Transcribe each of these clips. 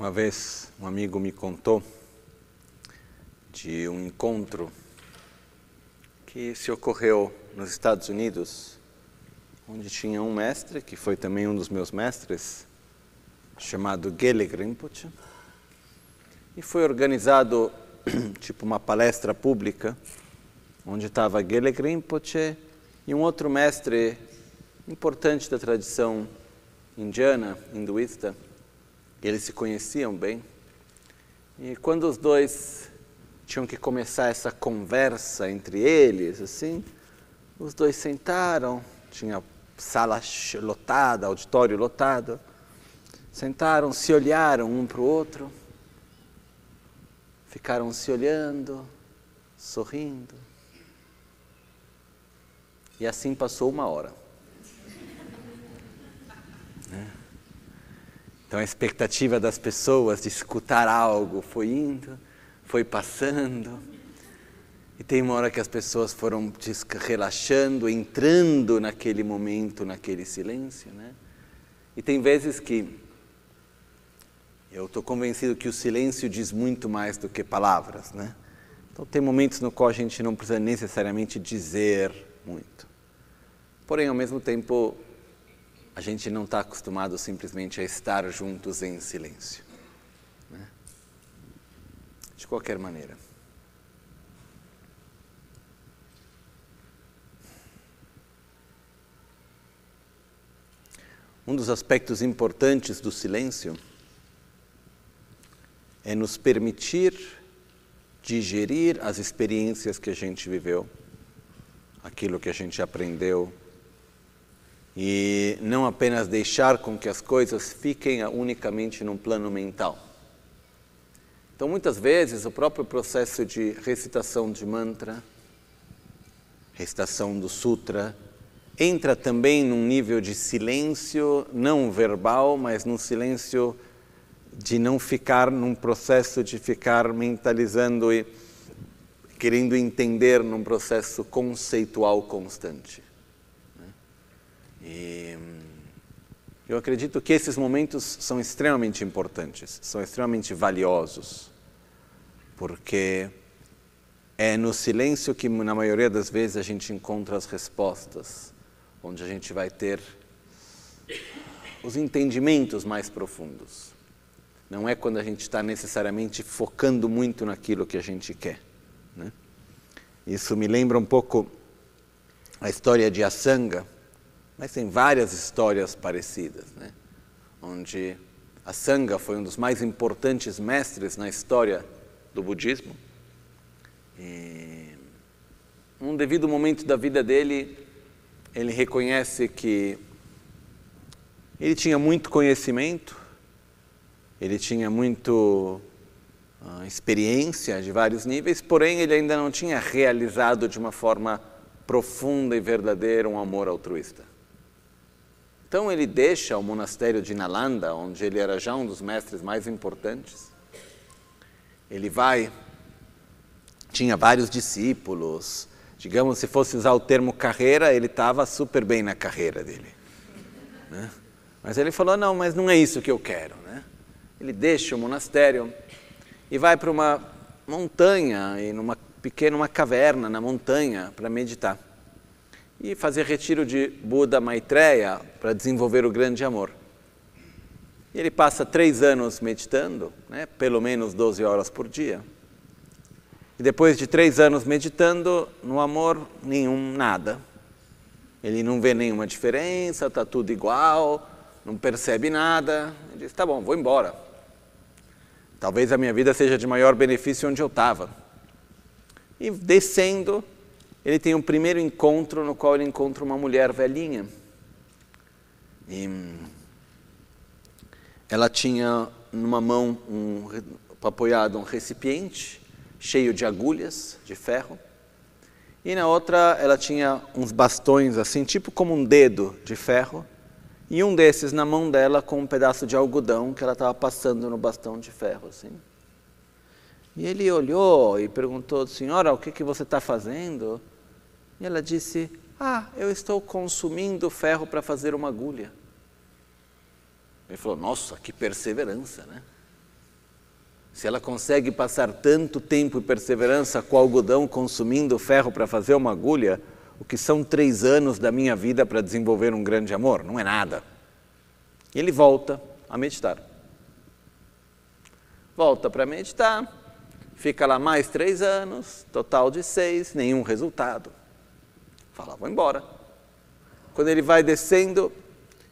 Uma vez um amigo me contou de um encontro que se ocorreu nos Estados Unidos, onde tinha um mestre, que foi também um dos meus mestres, chamado Gele Rinpoche, e foi organizado tipo uma palestra pública, onde estava Gele Rinpoche e um outro mestre importante da tradição indiana, hinduísta, eles se conheciam bem. E quando os dois tinham que começar essa conversa entre eles, assim, os dois sentaram, tinha sala lotada, auditório lotado, sentaram, se olharam um para o outro, ficaram se olhando, sorrindo. E assim passou uma hora. Então a expectativa das pessoas de escutar algo foi indo, foi passando. E tem uma hora que as pessoas foram relaxando, entrando naquele momento, naquele silêncio, né? E tem vezes que eu estou convencido que o silêncio diz muito mais do que palavras, né? Então tem momentos no qual a gente não precisa necessariamente dizer muito. Porém, ao mesmo tempo, a gente não está acostumado simplesmente a estar juntos em silêncio. Né? De qualquer maneira. Um dos aspectos importantes do silêncio é nos permitir digerir as experiências que a gente viveu, aquilo que a gente aprendeu, e não apenas deixar com que as coisas fiquem unicamente num plano mental. Então, muitas vezes, o próprio processo de recitação de mantra, recitação do sutra, entra também num nível de silêncio não verbal, mas num silêncio de não ficar num processo de ficar mentalizando e querendo entender num processo conceitual constante. E eu acredito que esses momentos são extremamente importantes, são extremamente valiosos, porque é no silêncio que, na maioria das vezes, a gente encontra as respostas, onde a gente vai ter os entendimentos mais profundos. Não é quando a gente está necessariamente focando muito naquilo que a gente quer. Né? Isso me lembra um pouco a história de Asanga, mas tem várias histórias parecidas, né? onde a Sangha foi um dos mais importantes mestres na história do budismo. E num devido momento da vida dele, ele reconhece que ele tinha muito conhecimento, ele tinha muito uh, experiência de vários níveis, porém ele ainda não tinha realizado de uma forma profunda e verdadeira um amor altruísta. Então ele deixa o monastério de Nalanda, onde ele era já um dos mestres mais importantes. Ele vai, tinha vários discípulos. Digamos, se fosse usar o termo carreira, ele estava super bem na carreira dele. Né? Mas ele falou: não, mas não é isso que eu quero. Né? Ele deixa o monastério e vai para uma montanha, e numa pequena uma caverna na montanha para meditar e fazer retiro de Buda Maitreya para desenvolver o grande amor. E ele passa três anos meditando, né, pelo menos 12 horas por dia. E depois de três anos meditando, no amor, nenhum, nada. Ele não vê nenhuma diferença, está tudo igual, não percebe nada. Ele diz: tá bom, vou embora. Talvez a minha vida seja de maior benefício onde eu estava. E descendo, ele tem um primeiro encontro no qual ele encontra uma mulher velhinha. E ela tinha numa mão um, apoiado um recipiente cheio de agulhas de ferro. E na outra ela tinha uns bastões assim, tipo como um dedo de ferro. E um desses na mão dela com um pedaço de algodão que ela estava passando no bastão de ferro assim. E ele olhou e perguntou, senhora, o que, que você está fazendo? E ela disse, ah, eu estou consumindo ferro para fazer uma agulha. Ele falou, nossa, que perseverança, né? Se ela consegue passar tanto tempo e perseverança com algodão consumindo ferro para fazer uma agulha, o que são três anos da minha vida para desenvolver um grande amor? Não é nada. E ele volta a meditar. Volta para meditar, fica lá mais três anos, total de seis, nenhum resultado. Fala, vou embora. Quando ele vai descendo,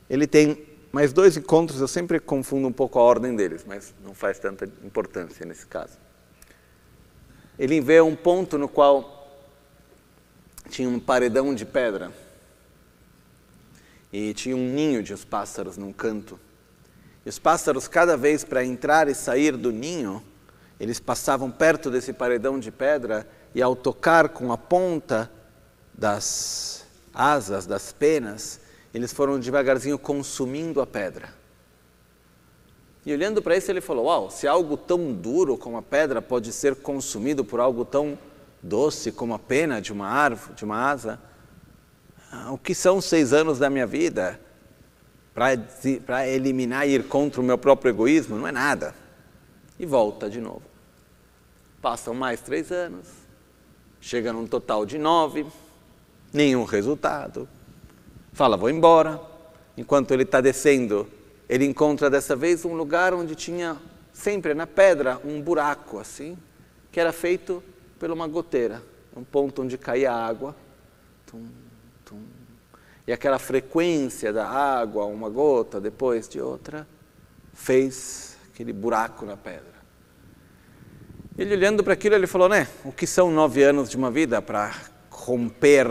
ele tem mais dois encontros, eu sempre confundo um pouco a ordem deles, mas não faz tanta importância nesse caso. Ele vê um ponto no qual tinha um paredão de pedra e tinha um ninho de os pássaros num canto. E os pássaros, cada vez para entrar e sair do ninho, eles passavam perto desse paredão de pedra e, ao tocar com a ponta das asas, das penas, eles foram devagarzinho consumindo a pedra. E olhando para isso, ele falou: Uau, se algo tão duro como a pedra pode ser consumido por algo tão doce como a pena de uma árvore, de uma asa, ah, o que são seis anos da minha vida para eliminar e ir contra o meu próprio egoísmo? Não é nada. E volta de novo. Passam mais três anos, chega num total de nove, nenhum resultado. Fala, vou embora. Enquanto ele está descendo, ele encontra dessa vez um lugar onde tinha sempre na pedra um buraco assim, que era feito por uma goteira, um ponto onde caía água. Tum, tum. E aquela frequência da água, uma gota depois de outra, fez aquele buraco na pedra. Ele olhando para aquilo, ele falou, né, o que são nove anos de uma vida para romper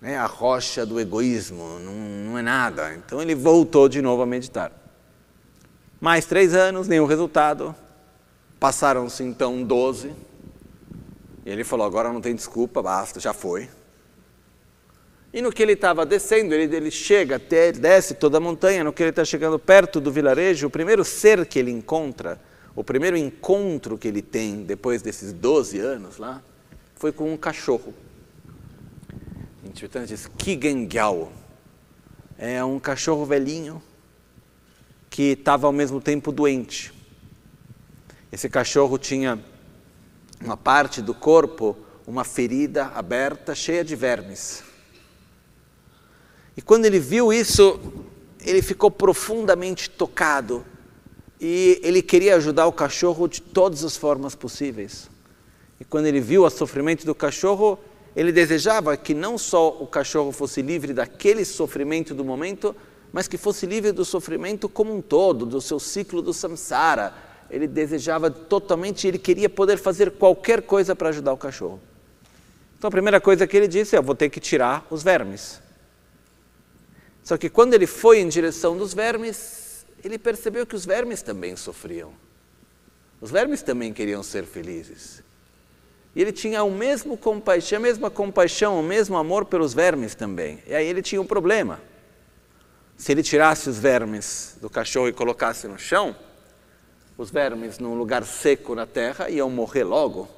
né, a rocha do egoísmo, não, não é nada. Então ele voltou de novo a meditar. Mais três anos, nenhum resultado. Passaram-se então doze. E ele falou: agora não tem desculpa, basta, já foi. E no que ele estava descendo, ele, ele chega até, desce toda a montanha, no que ele está chegando perto do vilarejo, o primeiro ser que ele encontra, o primeiro encontro que ele tem depois desses 12 anos lá, foi com um cachorro. Em tibetano diz Kigengyao. É um cachorro velhinho que estava ao mesmo tempo doente. Esse cachorro tinha uma parte do corpo, uma ferida aberta, cheia de vermes. E quando ele viu isso, ele ficou profundamente tocado e ele queria ajudar o cachorro de todas as formas possíveis. E quando ele viu o sofrimento do cachorro, ele desejava que não só o cachorro fosse livre daquele sofrimento do momento, mas que fosse livre do sofrimento como um todo, do seu ciclo do samsara. Ele desejava totalmente, ele queria poder fazer qualquer coisa para ajudar o cachorro. Então a primeira coisa que ele disse é: eu vou ter que tirar os vermes. Só que quando ele foi em direção dos vermes, ele percebeu que os vermes também sofriam. Os vermes também queriam ser felizes. E ele tinha o mesmo compaixão, a mesma compaixão, o mesmo amor pelos vermes também. E aí ele tinha um problema. Se ele tirasse os vermes do cachorro e colocasse no chão, os vermes num lugar seco na terra iam morrer logo.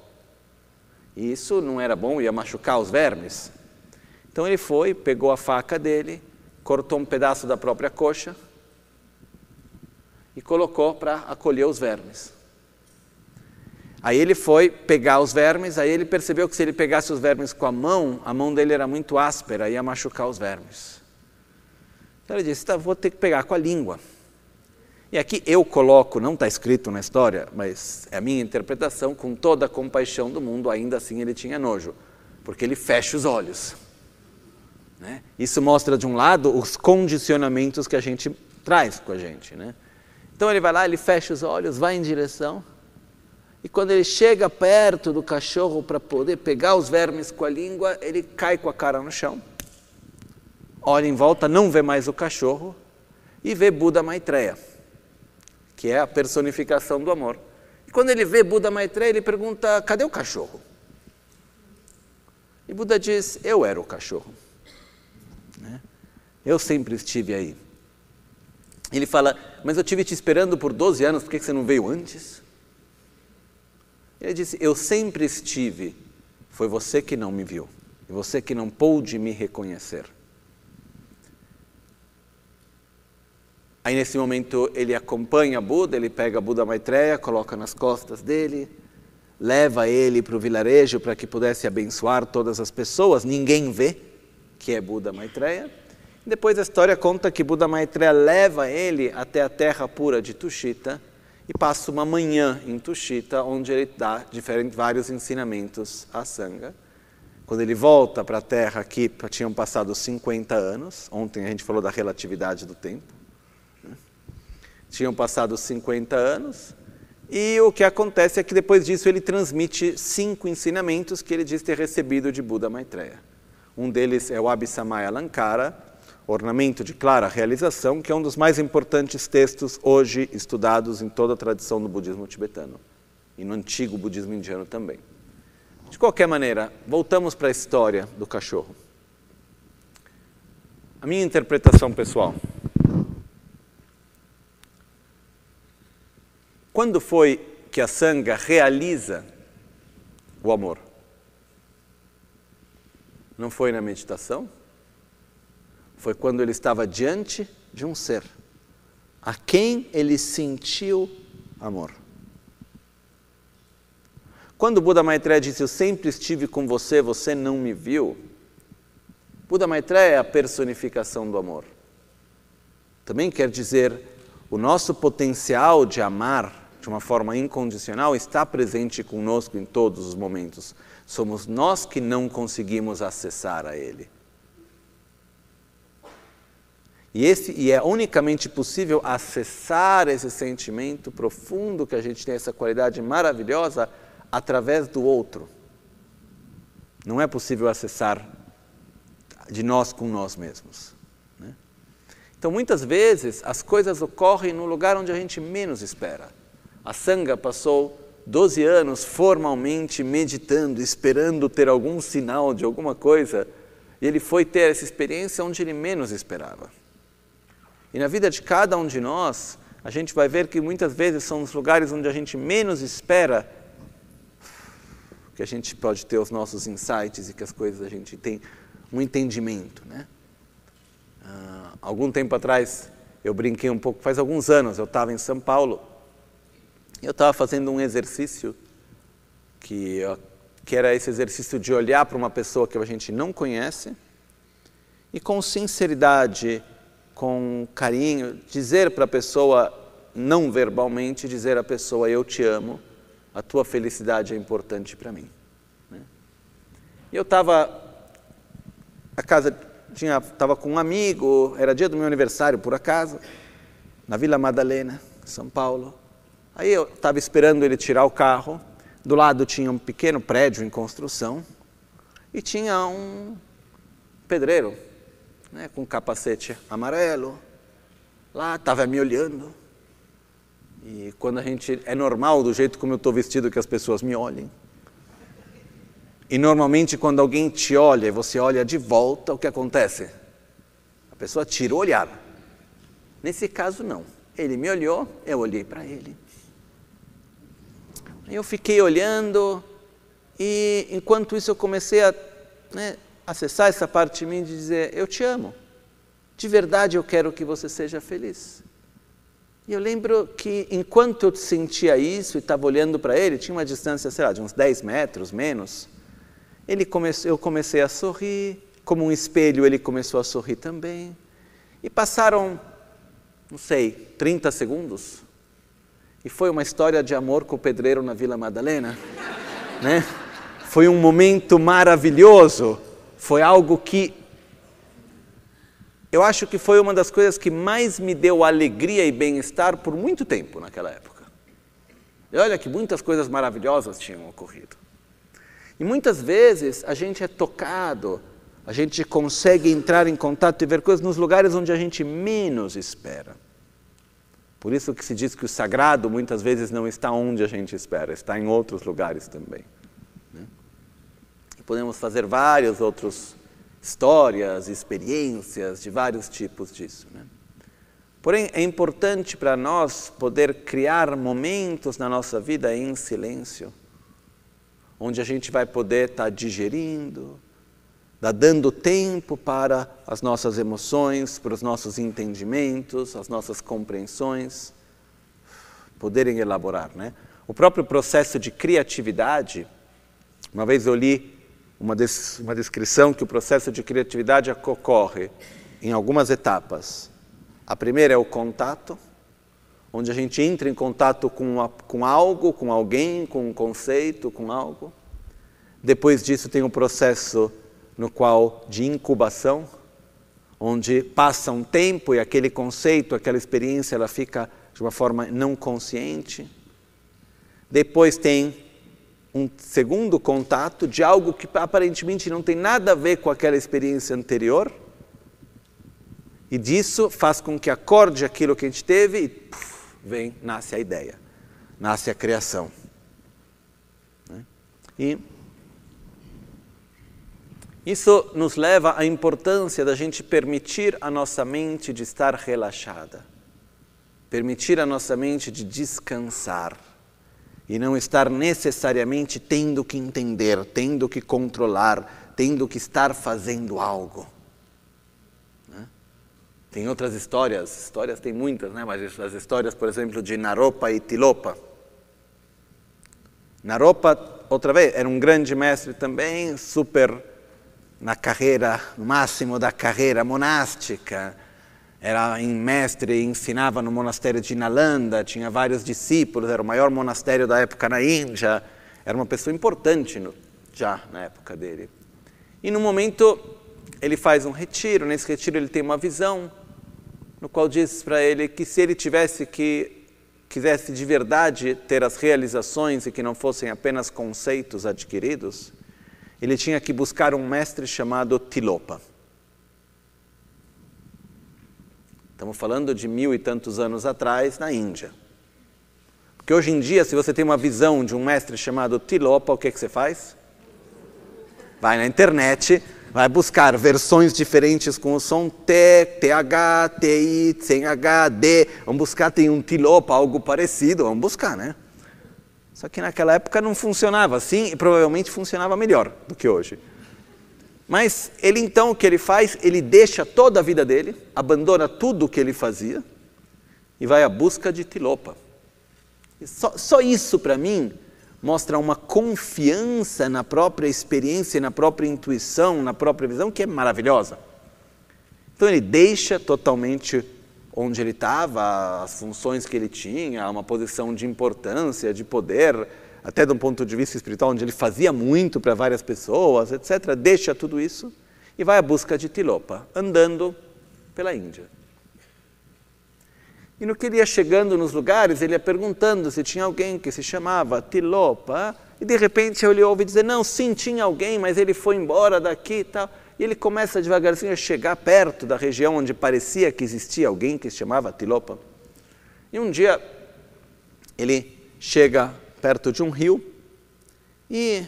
E isso não era bom, ia machucar os vermes. Então ele foi, pegou a faca dele, cortou um pedaço da própria coxa e colocou para acolher os vermes. Aí ele foi pegar os vermes, aí ele percebeu que se ele pegasse os vermes com a mão, a mão dele era muito áspera, ia machucar os vermes. Então ele disse: tá, vou ter que pegar com a língua. E aqui eu coloco, não está escrito na história, mas é a minha interpretação, com toda a compaixão do mundo, ainda assim ele tinha nojo, porque ele fecha os olhos. Né? Isso mostra, de um lado, os condicionamentos que a gente traz com a gente. Né? Então ele vai lá, ele fecha os olhos, vai em direção e quando ele chega perto do cachorro para poder pegar os vermes com a língua, ele cai com a cara no chão. Olha em volta, não vê mais o cachorro e vê Buda Maitreya, que é a personificação do amor. E quando ele vê Buda Maitreya, ele pergunta: cadê o cachorro? E Buda diz: eu era o cachorro. Né? Eu sempre estive aí. Ele fala: mas eu estive te esperando por 12 anos, por que você não veio antes? Ele disse: Eu sempre estive, foi você que não me viu, e você que não pôde me reconhecer. Aí nesse momento ele acompanha Buda, ele pega Buda Maitreya, coloca nas costas dele, leva ele para o vilarejo para que pudesse abençoar todas as pessoas. Ninguém vê que é Buda Maitreya. Depois a história conta que Buda Maitreya leva ele até a terra pura de Tushita e passa uma manhã em Tushita, onde ele dá diferentes, vários ensinamentos a Sangha. Quando ele volta para a Terra aqui, tinham passado 50 anos, ontem a gente falou da relatividade do tempo, né? tinham passado 50 anos, e o que acontece é que depois disso ele transmite cinco ensinamentos que ele diz ter recebido de Buda Maitreya. Um deles é o Abhisamaya Alankara, Ornamento de Clara Realização, que é um dos mais importantes textos hoje estudados em toda a tradição do budismo tibetano e no antigo budismo indiano também. De qualquer maneira, voltamos para a história do cachorro. A minha interpretação pessoal. Quando foi que a sanga realiza o amor? Não foi na meditação? Foi quando ele estava diante de um ser a quem ele sentiu amor. Quando Buda Maitreya disse, eu sempre estive com você, você não me viu, Buda Maitreya é a personificação do amor. Também quer dizer, o nosso potencial de amar de uma forma incondicional está presente conosco em todos os momentos. Somos nós que não conseguimos acessar a Ele. E, esse, e é unicamente possível acessar esse sentimento profundo que a gente tem, essa qualidade maravilhosa, através do outro. Não é possível acessar de nós com nós mesmos. Né? Então, muitas vezes, as coisas ocorrem no lugar onde a gente menos espera. A Sangha passou 12 anos formalmente meditando, esperando ter algum sinal de alguma coisa, e ele foi ter essa experiência onde ele menos esperava. E na vida de cada um de nós, a gente vai ver que muitas vezes são os lugares onde a gente menos espera que a gente pode ter os nossos insights e que as coisas a gente tem um entendimento, né? Uh, algum tempo atrás eu brinquei um pouco, faz alguns anos eu estava em São Paulo e eu estava fazendo um exercício que, que era esse exercício de olhar para uma pessoa que a gente não conhece e com sinceridade, com carinho, dizer para a pessoa, não verbalmente, dizer à pessoa eu te amo a tua felicidade é importante para mim. Né? E eu estava, a casa tinha, estava com um amigo, era dia do meu aniversário por acaso, na Vila Madalena, São Paulo. Aí eu estava esperando ele tirar o carro, do lado tinha um pequeno prédio em construção e tinha um pedreiro, né, com capacete amarelo, lá estava me olhando. E quando a gente. É normal, do jeito como eu estou vestido, que as pessoas me olhem. E normalmente, quando alguém te olha e você olha de volta, o que acontece? A pessoa tira o olhar. Nesse caso, não. Ele me olhou, eu olhei para ele. Eu fiquei olhando, e enquanto isso eu comecei a né, acessar essa parte de mim de dizer: Eu te amo. De verdade eu quero que você seja feliz. E eu lembro que enquanto eu sentia isso e estava olhando para ele, tinha uma distância, sei lá, de uns 10 metros, menos, ele eu comecei a sorrir, como um espelho ele começou a sorrir também. E passaram, não sei, 30 segundos. E foi uma história de amor com o pedreiro na Vila Madalena. né? Foi um momento maravilhoso. Foi algo que eu acho que foi uma das coisas que mais me deu alegria e bem-estar por muito tempo naquela época. E olha que muitas coisas maravilhosas tinham ocorrido. E muitas vezes a gente é tocado, a gente consegue entrar em contato e ver coisas nos lugares onde a gente menos espera. Por isso que se diz que o sagrado muitas vezes não está onde a gente espera, está em outros lugares também. Podemos fazer vários outros histórias, experiências de vários tipos disso. Né? Porém, é importante para nós poder criar momentos na nossa vida em silêncio, onde a gente vai poder estar tá digerindo, dá dando tempo para as nossas emoções, para os nossos entendimentos, as nossas compreensões poderem elaborar, né? O próprio processo de criatividade, uma vez eu li uma, des uma descrição que o processo de criatividade ocorre em algumas etapas. A primeira é o contato, onde a gente entra em contato com, com algo, com alguém, com um conceito, com algo. Depois disso tem um processo no qual de incubação, onde passa um tempo e aquele conceito, aquela experiência, ela fica de uma forma não consciente. Depois tem um segundo contato de algo que aparentemente não tem nada a ver com aquela experiência anterior. E disso faz com que acorde aquilo que a gente teve e vem, nasce a ideia, nasce a criação. Né? E isso nos leva à importância da gente permitir a nossa mente de estar relaxada, permitir a nossa mente de descansar e não estar necessariamente tendo que entender, tendo que controlar, tendo que estar fazendo algo. Né? Tem outras histórias, histórias tem muitas, né? mas as histórias, por exemplo, de Naropa e Tilopa. Naropa, outra vez, era um grande mestre também, super na carreira, no máximo da carreira monástica, era em mestre, ensinava no monastério de Nalanda, tinha vários discípulos, era o maior monastério da época na Índia, era uma pessoa importante no, já na época dele. E no momento ele faz um retiro, nesse retiro ele tem uma visão, no qual diz para ele que se ele tivesse que quisesse de verdade ter as realizações e que não fossem apenas conceitos adquiridos, ele tinha que buscar um mestre chamado Tilopa. Estamos falando de mil e tantos anos atrás, na Índia. Porque hoje em dia, se você tem uma visão de um mestre chamado Tilopa, o que, que você faz? Vai na internet, vai buscar versões diferentes com o som T, TH, TI, sem H, D. Vamos buscar, tem um Tilopa, algo parecido, vamos buscar, né? Só que naquela época não funcionava assim e provavelmente funcionava melhor do que hoje. Mas ele então o que ele faz? Ele deixa toda a vida dele, abandona tudo o que ele fazia e vai à busca de Tilopa. Só, só isso para mim mostra uma confiança na própria experiência, na própria intuição, na própria visão que é maravilhosa. Então ele deixa totalmente onde ele estava, as funções que ele tinha, uma posição de importância, de poder, até de um ponto de vista espiritual, onde ele fazia muito para várias pessoas, etc., deixa tudo isso e vai à busca de Tilopa, andando pela Índia. E no que ele ia chegando nos lugares, ele ia perguntando se tinha alguém que se chamava Tilopa, e de repente ele ouve dizer: Não, sim, tinha alguém, mas ele foi embora daqui e tal. E ele começa devagarzinho a chegar perto da região onde parecia que existia alguém que se chamava Tilopa. E um dia ele chega perto de um rio e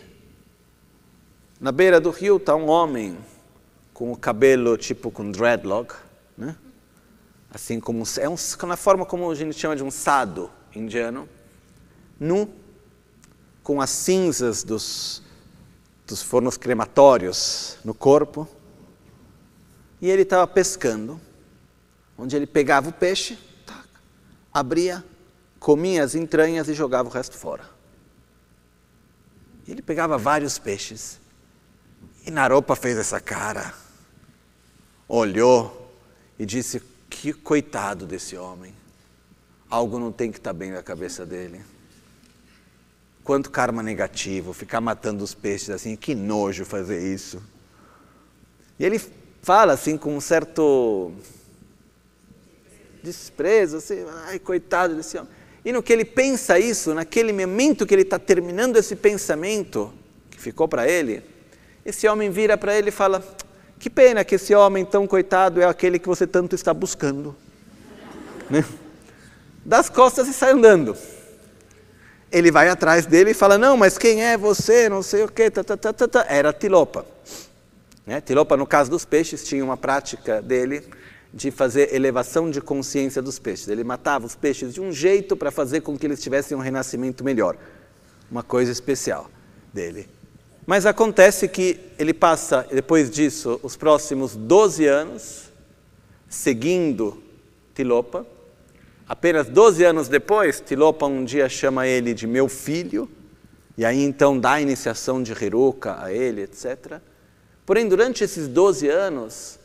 na beira do rio está um homem com o cabelo tipo com dreadlock, né? assim como é um, na forma como a gente chama de um sado indiano, nu, com as cinzas dos dos fornos crematórios no corpo. E ele estava pescando, onde ele pegava o peixe, abria, comia as entranhas e jogava o resto fora. Ele pegava vários peixes. E Naropa fez essa cara, olhou e disse: Que coitado desse homem. Algo não tem que estar tá bem na cabeça dele. Quanto karma negativo, ficar matando os peixes assim, que nojo fazer isso. E ele fala assim com um certo desprezo, assim, ai, coitado desse homem. E no que ele pensa isso, naquele momento que ele está terminando esse pensamento, que ficou para ele, esse homem vira para ele e fala: Que pena que esse homem tão coitado é aquele que você tanto está buscando. né? Das costas e sai andando ele vai atrás dele e fala: Não, mas quem é você? Não sei o quê. Tá, tá, tá, tá, tá. Era Tilopa. Né? Tilopa, no caso dos peixes, tinha uma prática dele de fazer elevação de consciência dos peixes. Ele matava os peixes de um jeito para fazer com que eles tivessem um renascimento melhor. Uma coisa especial dele. Mas acontece que ele passa, depois disso, os próximos 12 anos seguindo Tilopa. Apenas 12 anos depois, Tilopa um dia chama ele de meu filho, e aí então dá a iniciação de Heruka a ele, etc. Porém, durante esses 12 anos,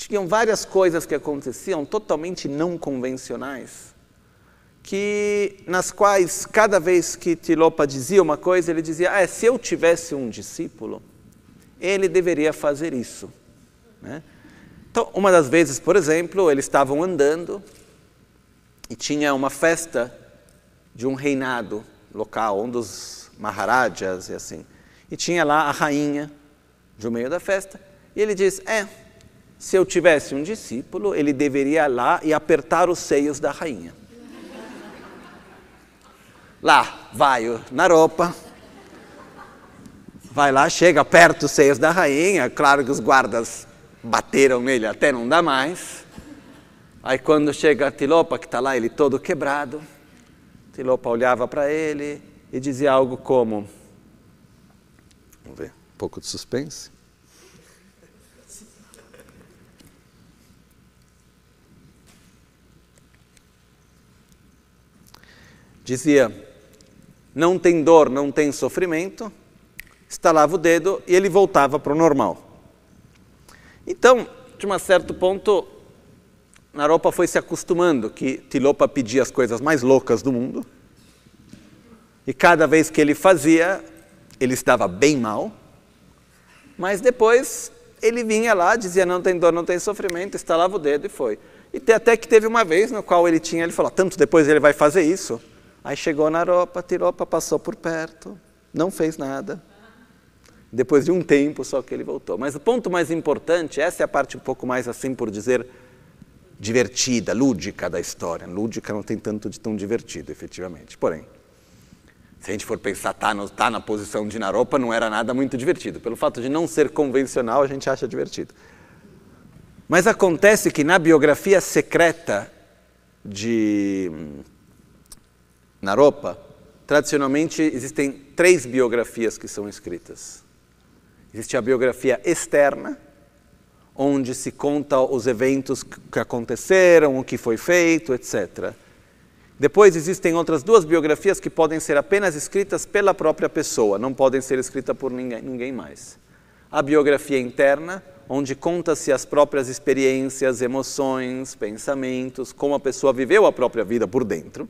tinham várias coisas que aconteciam totalmente não convencionais, que nas quais cada vez que Tilopa dizia uma coisa, ele dizia: ah, se eu tivesse um discípulo, ele deveria fazer isso. Né? Então, uma das vezes, por exemplo, eles estavam andando e tinha uma festa de um reinado local, um dos Maharajas e assim. E tinha lá a rainha no meio da festa. E ele diz: É, se eu tivesse um discípulo, ele deveria ir lá e apertar os seios da rainha. Lá vai o Naropa, vai lá, chega, aperta os seios da rainha. Claro que os guardas bateram nele até não dá mais. Aí quando chega a Tilopa, que está lá, ele todo quebrado, Tilopa olhava para ele e dizia algo como: Vamos ver, um pouco de suspense. Dizia: Não tem dor, não tem sofrimento. Estalava o dedo e ele voltava para o normal. Então, de um certo ponto, Naropa foi se acostumando que Tilopa pedia as coisas mais loucas do mundo. E cada vez que ele fazia, ele estava bem mal. Mas depois ele vinha lá, dizia não tem dor, não tem sofrimento, estalava o dedo e foi. E até que teve uma vez no qual ele tinha, ele falou, tanto depois ele vai fazer isso. Aí chegou Naropa, Tilopa passou por perto, não fez nada. Depois de um tempo só que ele voltou. Mas o ponto mais importante, essa é a parte um pouco mais assim por dizer divertida, lúdica da história. Lúdica não tem tanto de tão divertido, efetivamente. Porém, se a gente for pensar, tá, no, tá na posição de Naropa, não era nada muito divertido. Pelo fato de não ser convencional, a gente acha divertido. Mas acontece que na biografia secreta de Naropa, tradicionalmente existem três biografias que são escritas. Existe a biografia externa, onde se conta os eventos que aconteceram, o que foi feito, etc. Depois existem outras duas biografias que podem ser apenas escritas pela própria pessoa, não podem ser escritas por ninguém, ninguém mais. A biografia interna, onde conta-se as próprias experiências, emoções, pensamentos, como a pessoa viveu a própria vida por dentro.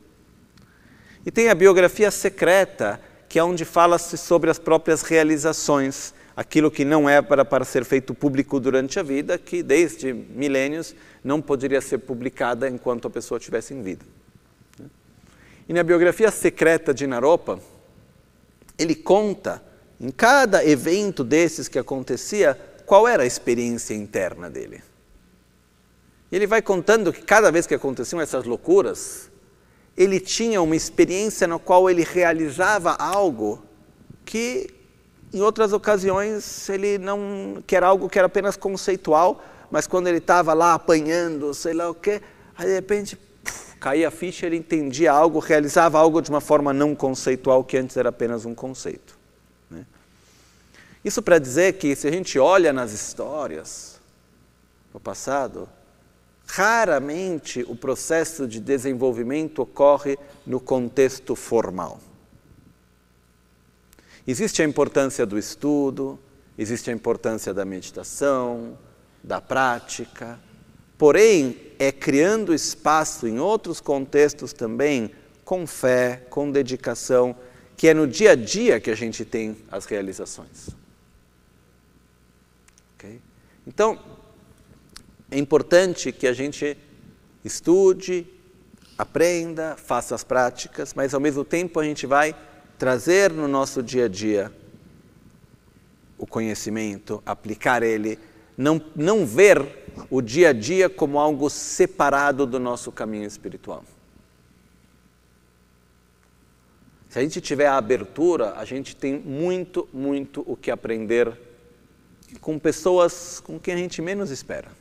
E tem a biografia secreta, que é onde fala-se sobre as próprias realizações, aquilo que não é para, para ser feito público durante a vida, que desde milênios não poderia ser publicada enquanto a pessoa estivesse em vida. E na biografia secreta de Naropa, ele conta em cada evento desses que acontecia qual era a experiência interna dele. E ele vai contando que cada vez que aconteciam essas loucuras, ele tinha uma experiência na qual ele realizava algo que em outras ocasiões, ele não que era algo que era apenas conceitual, mas quando ele estava lá apanhando, sei lá o quê, aí de repente caía a ficha, ele entendia algo, realizava algo de uma forma não conceitual que antes era apenas um conceito. Né? Isso para dizer que se a gente olha nas histórias do passado, raramente o processo de desenvolvimento ocorre no contexto formal. Existe a importância do estudo, existe a importância da meditação, da prática, porém, é criando espaço em outros contextos também, com fé, com dedicação, que é no dia a dia que a gente tem as realizações. Okay? Então, é importante que a gente estude, aprenda, faça as práticas, mas ao mesmo tempo a gente vai trazer no nosso dia a dia o conhecimento, aplicar ele, não, não ver o dia a dia como algo separado do nosso caminho espiritual. Se a gente tiver a abertura, a gente tem muito, muito o que aprender com pessoas com quem a gente menos espera.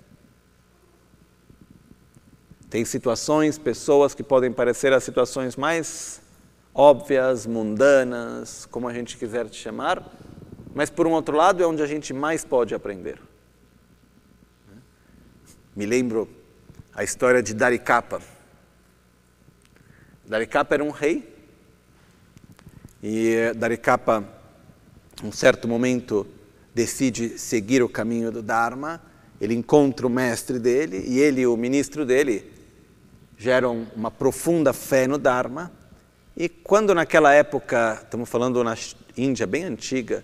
Tem situações, pessoas que podem parecer as situações mais óbvias, mundanas, como a gente quiser te chamar, mas por um outro lado é onde a gente mais pode aprender. Me lembro a história de Darikapa. Darikapa era um rei e Darikapa, um certo momento, decide seguir o caminho do Dharma. Ele encontra o mestre dele e ele, o ministro dele, geram uma profunda fé no Dharma. E quando naquela época, estamos falando na Índia bem antiga,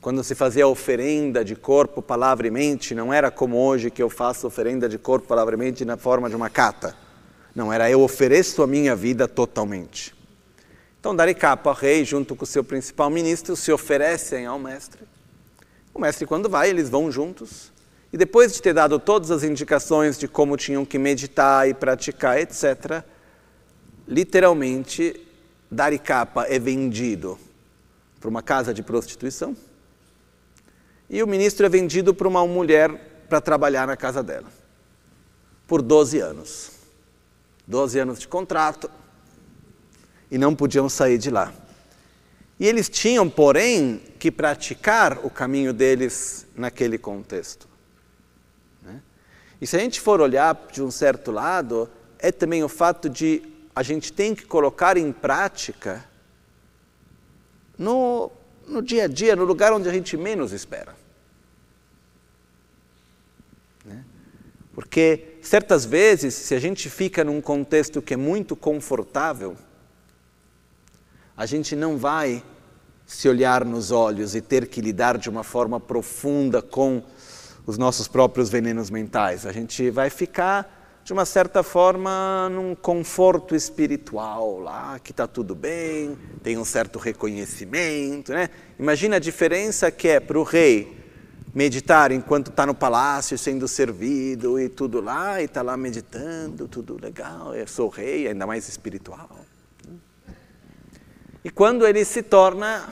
quando se fazia oferenda de corpo, palavra e mente, não era como hoje que eu faço oferenda de corpo, palavra e mente na forma de uma cata. Não, era eu ofereço a minha vida totalmente. Então, Darikapa, rei, junto com o seu principal ministro, se oferecem ao mestre. O mestre, quando vai, eles vão juntos. E depois de ter dado todas as indicações de como tinham que meditar e praticar, etc., literalmente, Darikapa é vendido para uma casa de prostituição e o ministro é vendido para uma mulher para trabalhar na casa dela por 12 anos. 12 anos de contrato, e não podiam sair de lá. E eles tinham, porém, que praticar o caminho deles naquele contexto. E se a gente for olhar de um certo lado, é também o fato de a gente tem que colocar em prática no, no dia a dia, no lugar onde a gente menos espera. Né? Porque certas vezes, se a gente fica num contexto que é muito confortável, a gente não vai se olhar nos olhos e ter que lidar de uma forma profunda com os nossos próprios venenos mentais. A gente vai ficar, de uma certa forma, num conforto espiritual lá, que está tudo bem, tem um certo reconhecimento. Né? Imagina a diferença que é para o rei meditar enquanto está no palácio sendo servido e tudo lá, e está lá meditando, tudo legal, eu sou rei, ainda mais espiritual. E quando ele se torna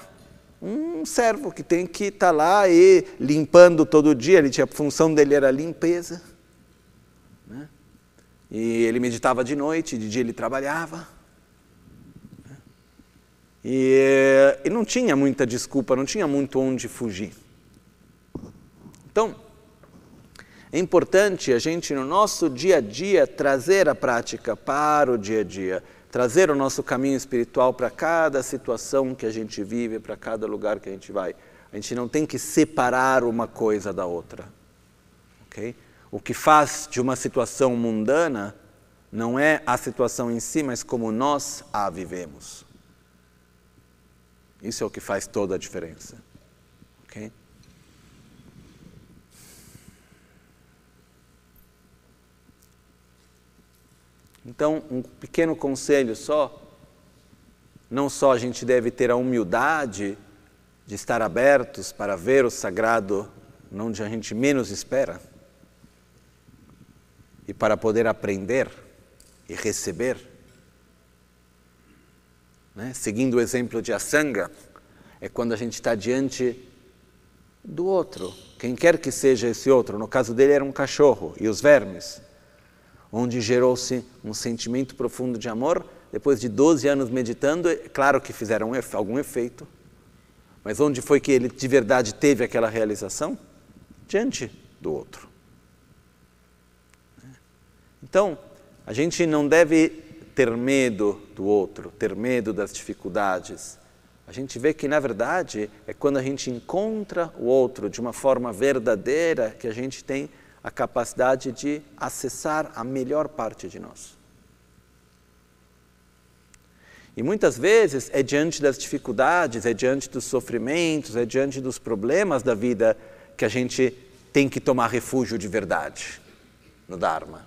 um servo que tem que estar tá lá e limpando todo dia, ele tinha, a função dele era limpeza. Né? E ele meditava de noite, de dia ele trabalhava. Né? E, e não tinha muita desculpa, não tinha muito onde fugir. Então, é importante a gente, no nosso dia a dia, trazer a prática para o dia a dia trazer o nosso caminho espiritual para cada situação que a gente vive, para cada lugar que a gente vai. A gente não tem que separar uma coisa da outra. Okay? O que faz de uma situação mundana não é a situação em si, mas como nós a vivemos. Isso é o que faz toda a diferença. Okay? Então, um pequeno conselho só: não só a gente deve ter a humildade de estar abertos para ver o sagrado onde a gente menos espera e para poder aprender e receber. Né? Seguindo o exemplo de Asanga, é quando a gente está diante do outro, quem quer que seja esse outro. No caso dele era um cachorro e os vermes onde gerou-se um sentimento profundo de amor. Depois de 12 anos meditando, é claro que fizeram algum efeito, mas onde foi que ele de verdade teve aquela realização? Diante do outro. Então, a gente não deve ter medo do outro, ter medo das dificuldades. A gente vê que, na verdade, é quando a gente encontra o outro de uma forma verdadeira que a gente tem a capacidade de acessar a melhor parte de nós. E muitas vezes é diante das dificuldades, é diante dos sofrimentos, é diante dos problemas da vida que a gente tem que tomar refúgio de verdade no Dharma.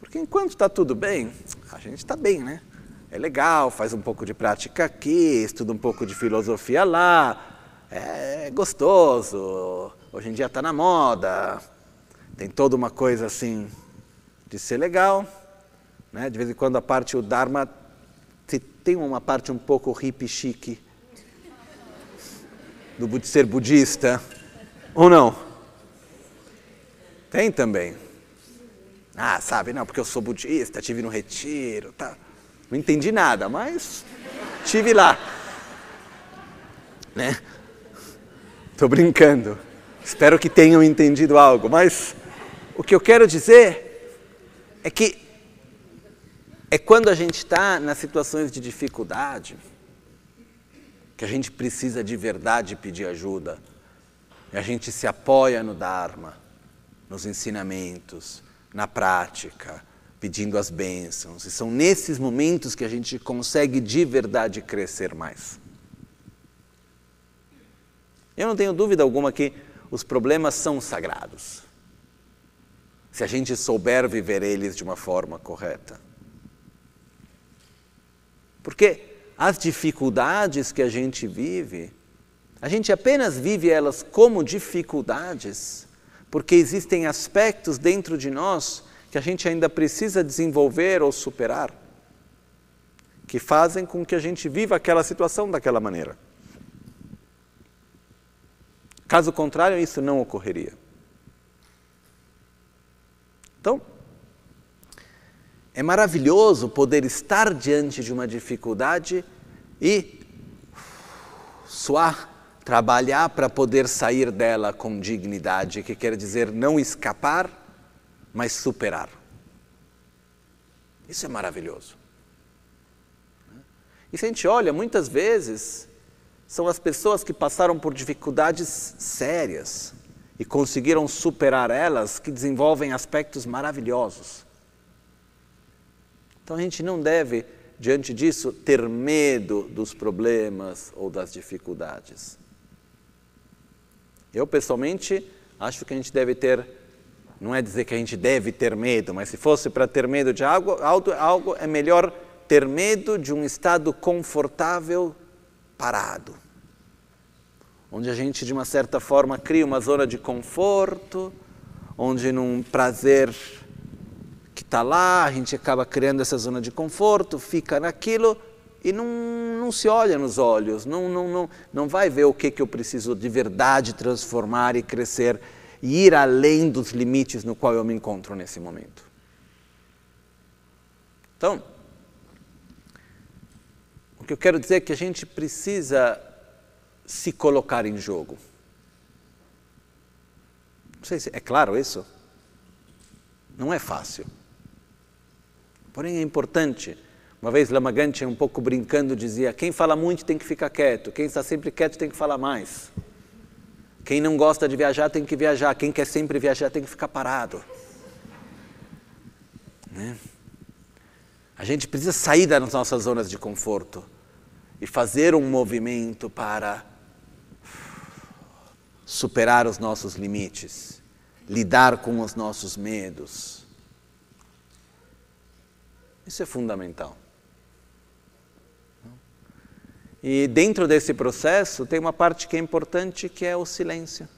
Porque enquanto está tudo bem, a gente está bem, né? É legal, faz um pouco de prática aqui, estuda um pouco de filosofia lá, é gostoso, hoje em dia está na moda, tem toda uma coisa assim de ser legal, né? de vez em quando a parte, o Dharma tem uma parte um pouco hippie chique do ser budista, ou não? Tem também. Ah, sabe, não, porque eu sou budista, tive no retiro, tá. Não entendi nada, mas tive lá. né? Estou brincando. Espero que tenham entendido algo, mas o que eu quero dizer é que é quando a gente está nas situações de dificuldade que a gente precisa de verdade pedir ajuda. E a gente se apoia no Dharma, nos ensinamentos, na prática, pedindo as bênçãos. E são nesses momentos que a gente consegue de verdade crescer mais. Eu não tenho dúvida alguma que os problemas são sagrados, se a gente souber viver eles de uma forma correta. Porque as dificuldades que a gente vive, a gente apenas vive elas como dificuldades, porque existem aspectos dentro de nós que a gente ainda precisa desenvolver ou superar, que fazem com que a gente viva aquela situação daquela maneira. Caso contrário, isso não ocorreria. Então, é maravilhoso poder estar diante de uma dificuldade e suar, trabalhar para poder sair dela com dignidade, que quer dizer não escapar, mas superar. Isso é maravilhoso. E se a gente olha, muitas vezes, são as pessoas que passaram por dificuldades sérias e conseguiram superar elas que desenvolvem aspectos maravilhosos. Então a gente não deve, diante disso, ter medo dos problemas ou das dificuldades. Eu, pessoalmente, acho que a gente deve ter, não é dizer que a gente deve ter medo, mas se fosse para ter medo de algo, algo, algo é melhor ter medo de um estado confortável parado, onde a gente, de uma certa forma, cria uma zona de conforto, onde num prazer que está lá, a gente acaba criando essa zona de conforto, fica naquilo e não, não se olha nos olhos, não, não, não, não vai ver o que, que eu preciso de verdade transformar e crescer e ir além dos limites no qual eu me encontro nesse momento. Então, que eu quero dizer é que a gente precisa se colocar em jogo. Não sei se é claro isso. Não é fácil. Porém é importante. Uma vez Lama um pouco brincando, dizia: quem fala muito tem que ficar quieto, quem está sempre quieto tem que falar mais. Quem não gosta de viajar tem que viajar, quem quer sempre viajar tem que ficar parado. Né? A gente precisa sair das nossas zonas de conforto e fazer um movimento para superar os nossos limites, lidar com os nossos medos. Isso é fundamental. E dentro desse processo tem uma parte que é importante que é o silêncio.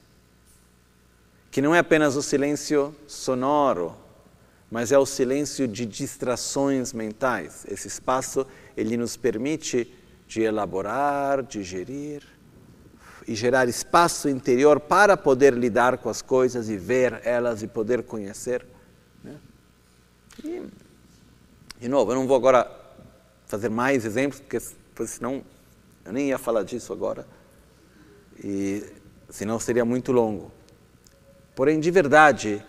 Que não é apenas o silêncio sonoro, mas é o silêncio de distrações mentais. Esse espaço ele nos permite de elaborar, digerir e gerar espaço interior para poder lidar com as coisas e ver elas e poder conhecer. Né? E, de novo, eu não vou agora fazer mais exemplos, porque senão eu nem ia falar disso agora, e senão seria muito longo. Porém, de verdade,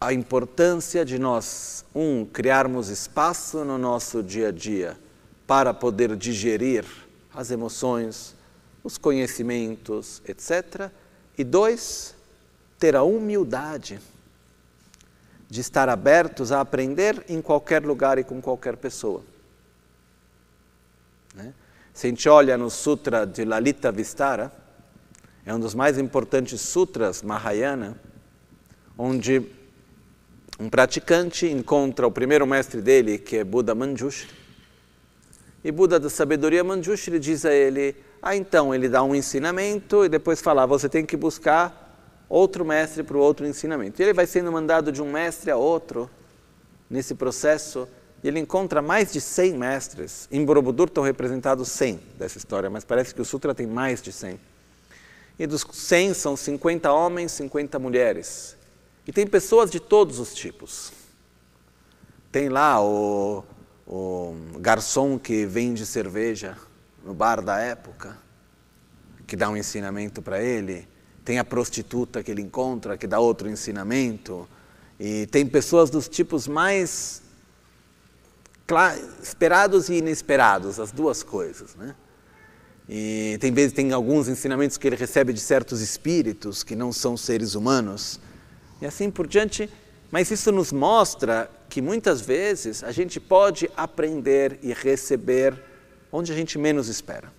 a importância de nós, um, criarmos espaço no nosso dia a dia para poder digerir as emoções, os conhecimentos, etc. E dois, ter a humildade de estar abertos a aprender em qualquer lugar e com qualquer pessoa. Né? Se a gente olha no Sutra de Lalita Vistara, é um dos mais importantes sutras Mahayana, onde um praticante encontra o primeiro mestre dele, que é Buda Manjushri, e Buda da sabedoria Manjushri diz a ele: Ah, então, ele dá um ensinamento e depois fala: ah, Você tem que buscar outro mestre para o outro ensinamento. E ele vai sendo mandado de um mestre a outro nesse processo e ele encontra mais de 100 mestres. Em Borobudur estão representados 100 dessa história, mas parece que o Sutra tem mais de 100. E dos 100 são 50 homens, 50 mulheres. E tem pessoas de todos os tipos. Tem lá o o garçom que vende cerveja no bar da época. que dá um ensinamento para ele, tem a prostituta que ele encontra que dá outro ensinamento, e tem pessoas dos tipos mais esperados e inesperados, as duas coisas, né? E tem vezes tem alguns ensinamentos que ele recebe de certos espíritos que não são seres humanos e assim por diante. Mas isso nos mostra que muitas vezes a gente pode aprender e receber onde a gente menos espera.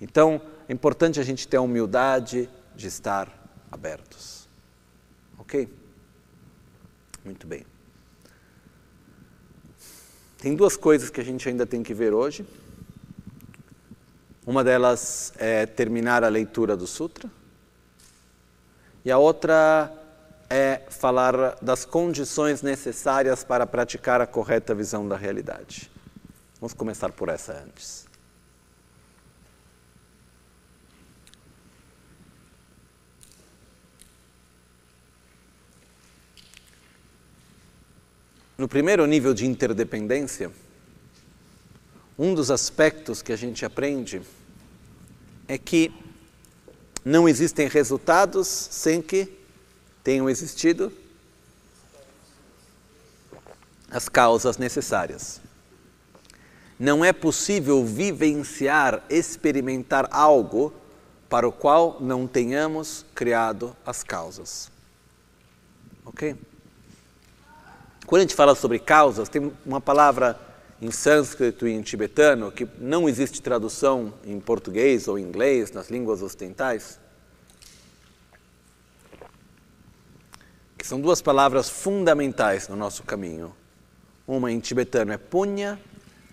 Então é importante a gente ter a humildade de estar abertos. Ok? Muito bem. Tem duas coisas que a gente ainda tem que ver hoje. Uma delas é terminar a leitura do Sutra, e a outra é falar das condições necessárias para praticar a correta visão da realidade. Vamos começar por essa antes. No primeiro nível de interdependência, um dos aspectos que a gente aprende é que não existem resultados sem que tenham existido as causas necessárias. Não é possível vivenciar, experimentar algo para o qual não tenhamos criado as causas. Ok? Quando a gente fala sobre causas, tem uma palavra em sânscrito e em tibetano que não existe tradução em português ou em inglês, nas línguas ocidentais, são duas palavras fundamentais no nosso caminho. Uma em tibetano é punya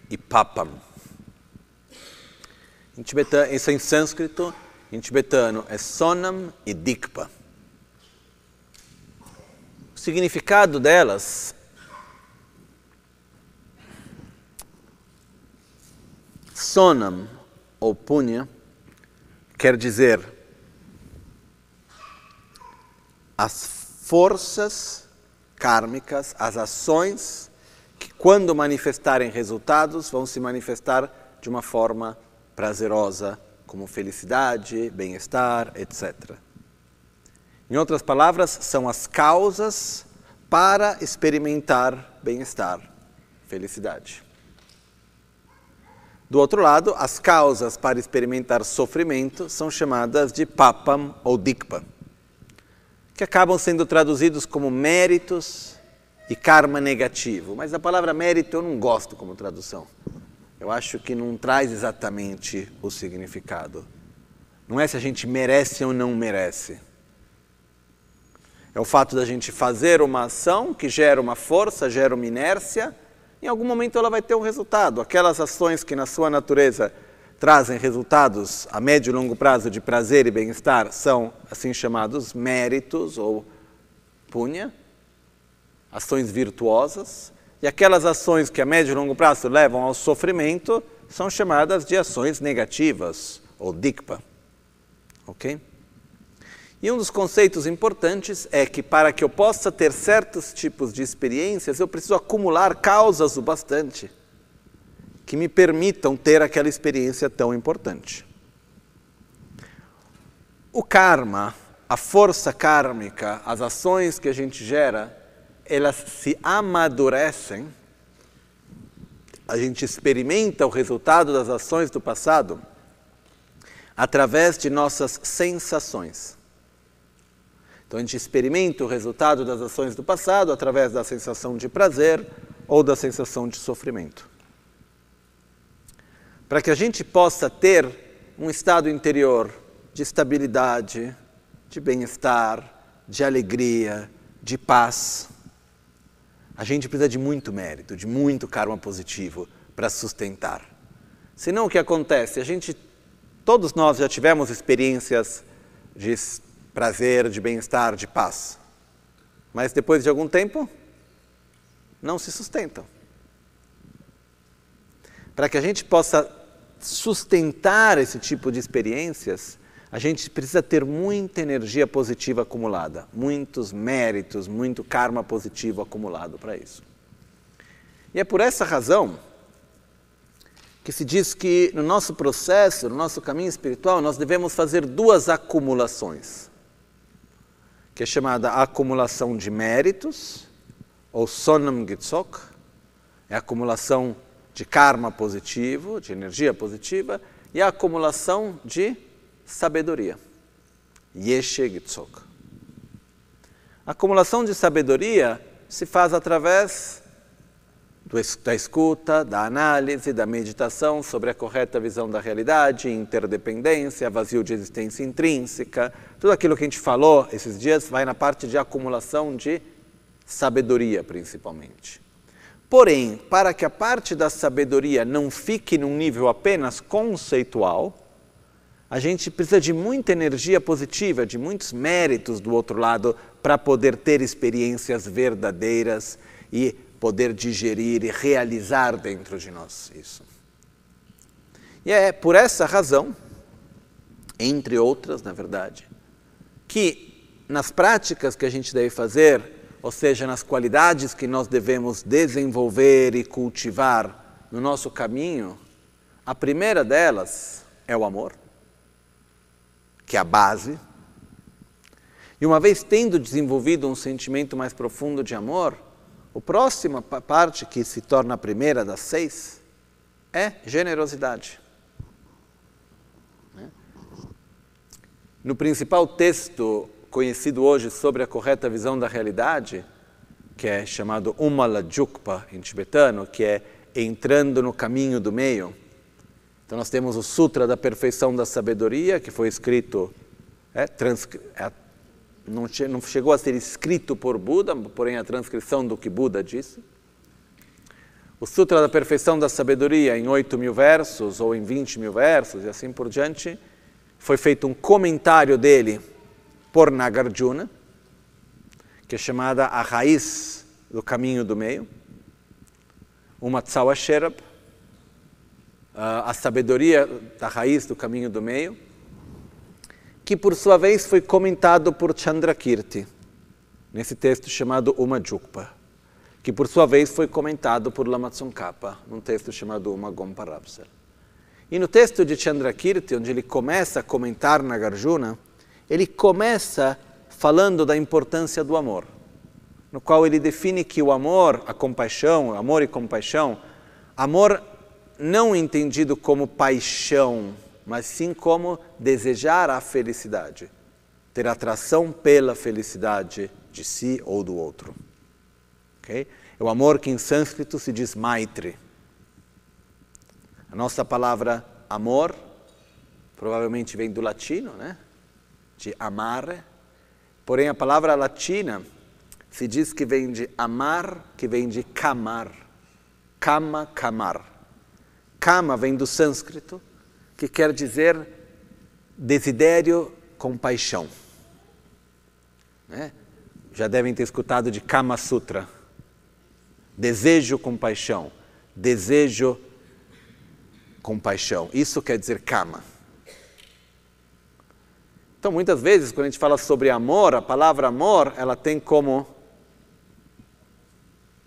e papam. Em tibetano, isso é em sânscrito, em tibetano é sonam e dikpa. O significado delas Sonam, ou punya, quer dizer as forças kármicas, as ações que, quando manifestarem resultados, vão se manifestar de uma forma prazerosa, como felicidade, bem-estar, etc. Em outras palavras, são as causas para experimentar bem-estar, felicidade. Do outro lado, as causas para experimentar sofrimento são chamadas de papam ou dikpa, que acabam sendo traduzidos como méritos e karma negativo. Mas a palavra mérito eu não gosto como tradução. Eu acho que não traz exatamente o significado. Não é se a gente merece ou não merece. É o fato da gente fazer uma ação que gera uma força, gera uma inércia em algum momento ela vai ter um resultado. Aquelas ações que na sua natureza trazem resultados a médio e longo prazo de prazer e bem-estar são assim chamados méritos ou punha, ações virtuosas, e aquelas ações que a médio e longo prazo levam ao sofrimento são chamadas de ações negativas ou dikpa. OK? E um dos conceitos importantes é que para que eu possa ter certos tipos de experiências, eu preciso acumular causas o bastante que me permitam ter aquela experiência tão importante. O karma, a força kármica, as ações que a gente gera, elas se amadurecem, a gente experimenta o resultado das ações do passado através de nossas sensações. Então a gente experimenta o resultado das ações do passado através da sensação de prazer ou da sensação de sofrimento. Para que a gente possa ter um estado interior de estabilidade, de bem-estar, de alegria, de paz, a gente precisa de muito mérito, de muito karma positivo para sustentar. Senão o que acontece? A gente, todos nós já tivemos experiências de prazer, de bem-estar, de paz. Mas depois de algum tempo, não se sustentam. Para que a gente possa sustentar esse tipo de experiências, a gente precisa ter muita energia positiva acumulada, muitos méritos, muito karma positivo acumulado para isso. E é por essa razão que se diz que no nosso processo, no nosso caminho espiritual, nós devemos fazer duas acumulações, que é chamada acumulação de méritos, ou sonam gitzok, é a acumulação de karma positivo, de energia positiva, e a acumulação de sabedoria, yeshe gitzok. A acumulação de sabedoria se faz através da escuta, da análise, da meditação sobre a correta visão da realidade, interdependência, vazio de existência intrínseca, tudo aquilo que a gente falou esses dias vai na parte de acumulação de sabedoria, principalmente. Porém, para que a parte da sabedoria não fique num nível apenas conceitual, a gente precisa de muita energia positiva, de muitos méritos do outro lado para poder ter experiências verdadeiras e poder digerir e realizar dentro de nós isso. E é por essa razão, entre outras, na verdade, que nas práticas que a gente deve fazer, ou seja, nas qualidades que nós devemos desenvolver e cultivar no nosso caminho, a primeira delas é o amor, que é a base. E uma vez tendo desenvolvido um sentimento mais profundo de amor, a próxima parte, que se torna a primeira das seis, é generosidade. Né? No principal texto conhecido hoje sobre a correta visão da realidade, que é chamado Umalajukpa em tibetano, que é entrando no caminho do meio. Então nós temos o Sutra da Perfeição da Sabedoria, que foi escrito, é, é não, não chegou a ser escrito por Buda, porém a transcrição do que Buda disse. O Sutra da Perfeição da Sabedoria, em 8 mil versos ou em 20 mil versos e assim por diante, foi feito um comentário dele por Nagarjuna, que é chamada a raiz do caminho do meio, uma Tsawa Sherab, a sabedoria da raiz do caminho do meio, que por sua vez foi comentado por Chandrakirti, nesse texto chamado Uma Jukpa, que por sua vez foi comentado por Lama Tsongkhapa, num texto chamado Uma Gompa Rapsal. E no texto de Chandrakirti, onde ele começa a comentar Nagarjuna, ele começa falando da importância do amor, no qual ele define que o amor, a compaixão, amor e compaixão, amor não entendido como paixão, mas sim como desejar a felicidade, ter atração pela felicidade de si ou do outro. Okay? É o amor que em sânscrito se diz maitri. A nossa palavra amor provavelmente vem do latino, né? De amare, porém a palavra latina se diz que vem de amar, que vem de kamar, kama, kamar. Kama vem do sânscrito, que quer dizer desidério com paixão. Né? Já devem ter escutado de Kama Sutra. Desejo com paixão. Desejo com paixão. Isso quer dizer Kama. Então, muitas vezes, quando a gente fala sobre amor, a palavra amor, ela tem como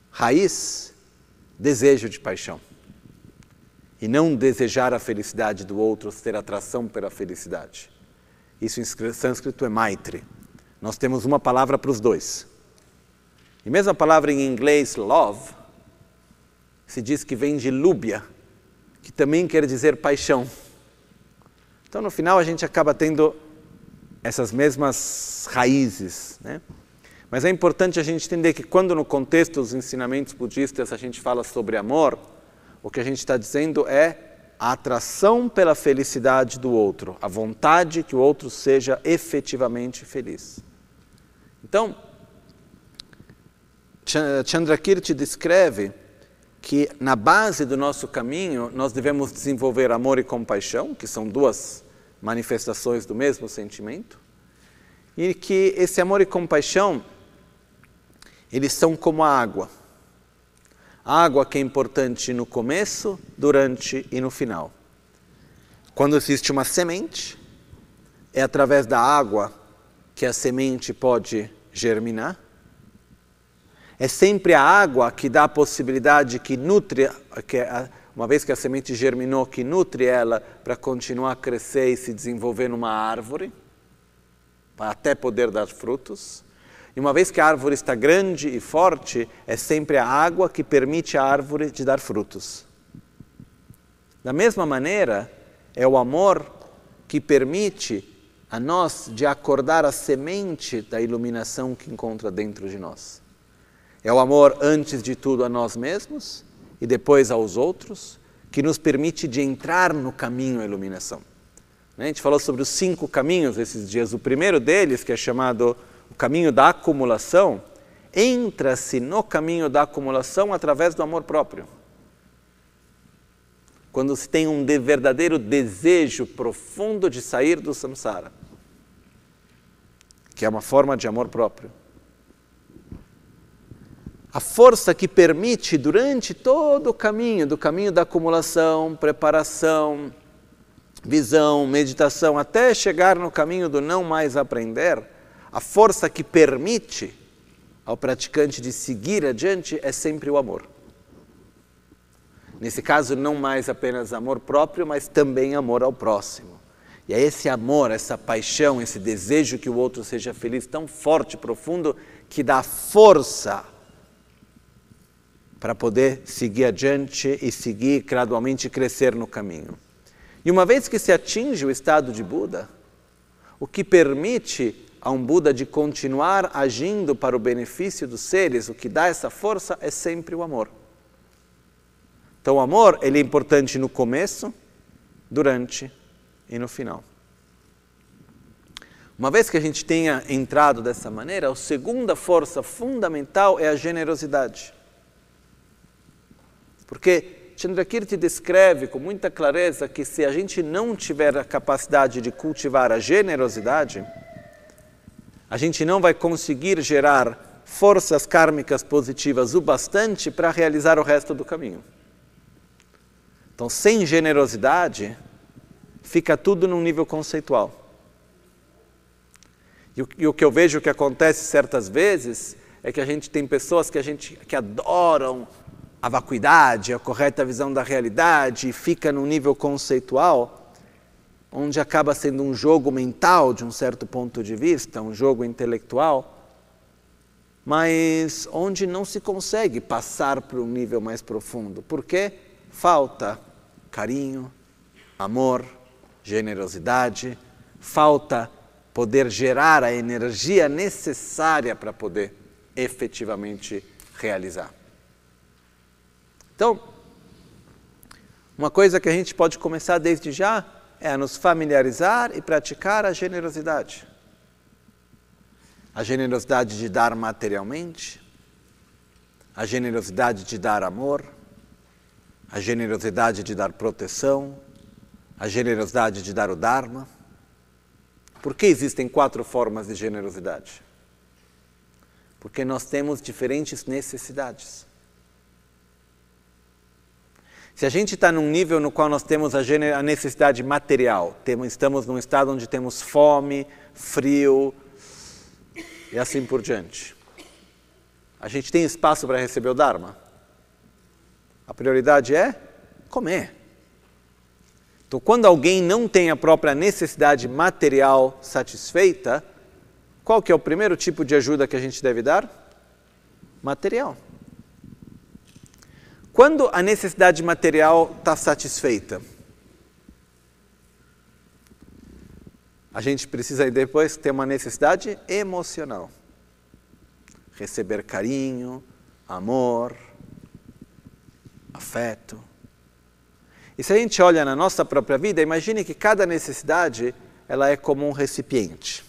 raiz desejo de paixão e não desejar a felicidade do outro, ter atração pela felicidade. Isso em sânscrito é maitri. Nós temos uma palavra para os dois. E mesmo a palavra em inglês love se diz que vem de lúbia, que também quer dizer paixão. Então no final a gente acaba tendo essas mesmas raízes, né? Mas é importante a gente entender que quando no contexto dos ensinamentos budistas a gente fala sobre amor, o que a gente está dizendo é a atração pela felicidade do outro, a vontade que o outro seja efetivamente feliz. Então, Chandrakirti descreve que na base do nosso caminho nós devemos desenvolver amor e compaixão, que são duas manifestações do mesmo sentimento, e que esse amor e compaixão eles são como a água. A água que é importante no começo, durante e no final. Quando existe uma semente, é através da água que a semente pode germinar. É sempre a água que dá a possibilidade, que nutre, que é uma vez que a semente germinou, que nutre ela para continuar a crescer e se desenvolver numa árvore, para até poder dar frutos. E uma vez que a árvore está grande e forte, é sempre a água que permite a árvore de dar frutos. Da mesma maneira, é o amor que permite a nós de acordar a semente da iluminação que encontra dentro de nós. É o amor, antes de tudo, a nós mesmos e depois aos outros, que nos permite de entrar no caminho à iluminação. Né, a gente falou sobre os cinco caminhos esses dias. O primeiro deles, que é chamado o caminho da acumulação, entra-se no caminho da acumulação através do amor próprio. Quando se tem um verdadeiro desejo profundo de sair do samsara, que é uma forma de amor próprio a força que permite, durante todo o caminho, do caminho da acumulação, preparação, visão, meditação, até chegar no caminho do não mais aprender, a força que permite ao praticante de seguir adiante é sempre o amor. Nesse caso, não mais apenas amor próprio, mas também amor ao próximo. E é esse amor, essa paixão, esse desejo que o outro seja feliz tão forte, profundo, que dá força para poder seguir adiante e seguir gradualmente crescer no caminho. E uma vez que se atinge o estado de Buda, o que permite a um Buda de continuar agindo para o benefício dos seres, o que dá essa força é sempre o amor. Então o amor ele é importante no começo, durante e no final. Uma vez que a gente tenha entrado dessa maneira, a segunda força fundamental é a generosidade. Porque Chandrakirti descreve com muita clareza que se a gente não tiver a capacidade de cultivar a generosidade, a gente não vai conseguir gerar forças kármicas positivas o bastante para realizar o resto do caminho. Então, sem generosidade, fica tudo num nível conceitual. E o, e o que eu vejo que acontece certas vezes é que a gente tem pessoas que a gente que adoram a vacuidade, a correta visão da realidade, fica num nível conceitual, onde acaba sendo um jogo mental de um certo ponto de vista, um jogo intelectual, mas onde não se consegue passar para um nível mais profundo, porque falta carinho, amor, generosidade, falta poder gerar a energia necessária para poder efetivamente realizar. Então, uma coisa que a gente pode começar desde já é a nos familiarizar e praticar a generosidade. A generosidade de dar materialmente, a generosidade de dar amor, a generosidade de dar proteção, a generosidade de dar o Dharma. Por que existem quatro formas de generosidade? Porque nós temos diferentes necessidades. Se a gente está num nível no qual nós temos a, necessidade material, temos, estamos num estado onde temos fome, frio e assim por diante, a gente tem espaço para receber o Dharma? A prioridade é comer. Então, quando alguém não tem a própria necessidade material satisfeita, qual que é o primeiro tipo de ajuda que a gente deve dar? Material. Quando a necessidade material está satisfeita, a gente precisa depois ter uma necessidade emocional. Receber carinho, amor, afeto. E se a gente olha na nossa própria vida, imagine que cada necessidade ela é como um recipiente.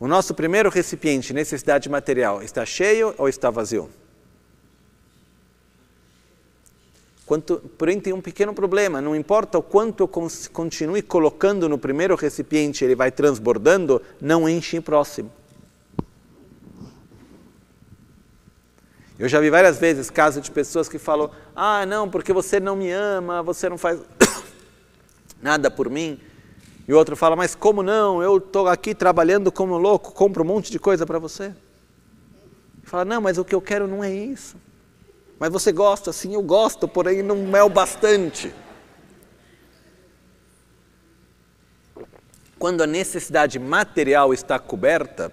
O nosso primeiro recipiente, necessidade material, está cheio ou está vazio? Quanto, porém, tem um pequeno problema: não importa o quanto eu continue colocando no primeiro recipiente, ele vai transbordando, não enche em próximo. Eu já vi várias vezes casos de pessoas que falam: Ah, não, porque você não me ama, você não faz nada por mim. E o outro fala: Mas como não? Eu estou aqui trabalhando como louco, compro um monte de coisa para você. Fala: Não, mas o que eu quero não é isso. Mas você gosta? Sim, eu gosto, porém não é o bastante. Quando a necessidade material está coberta,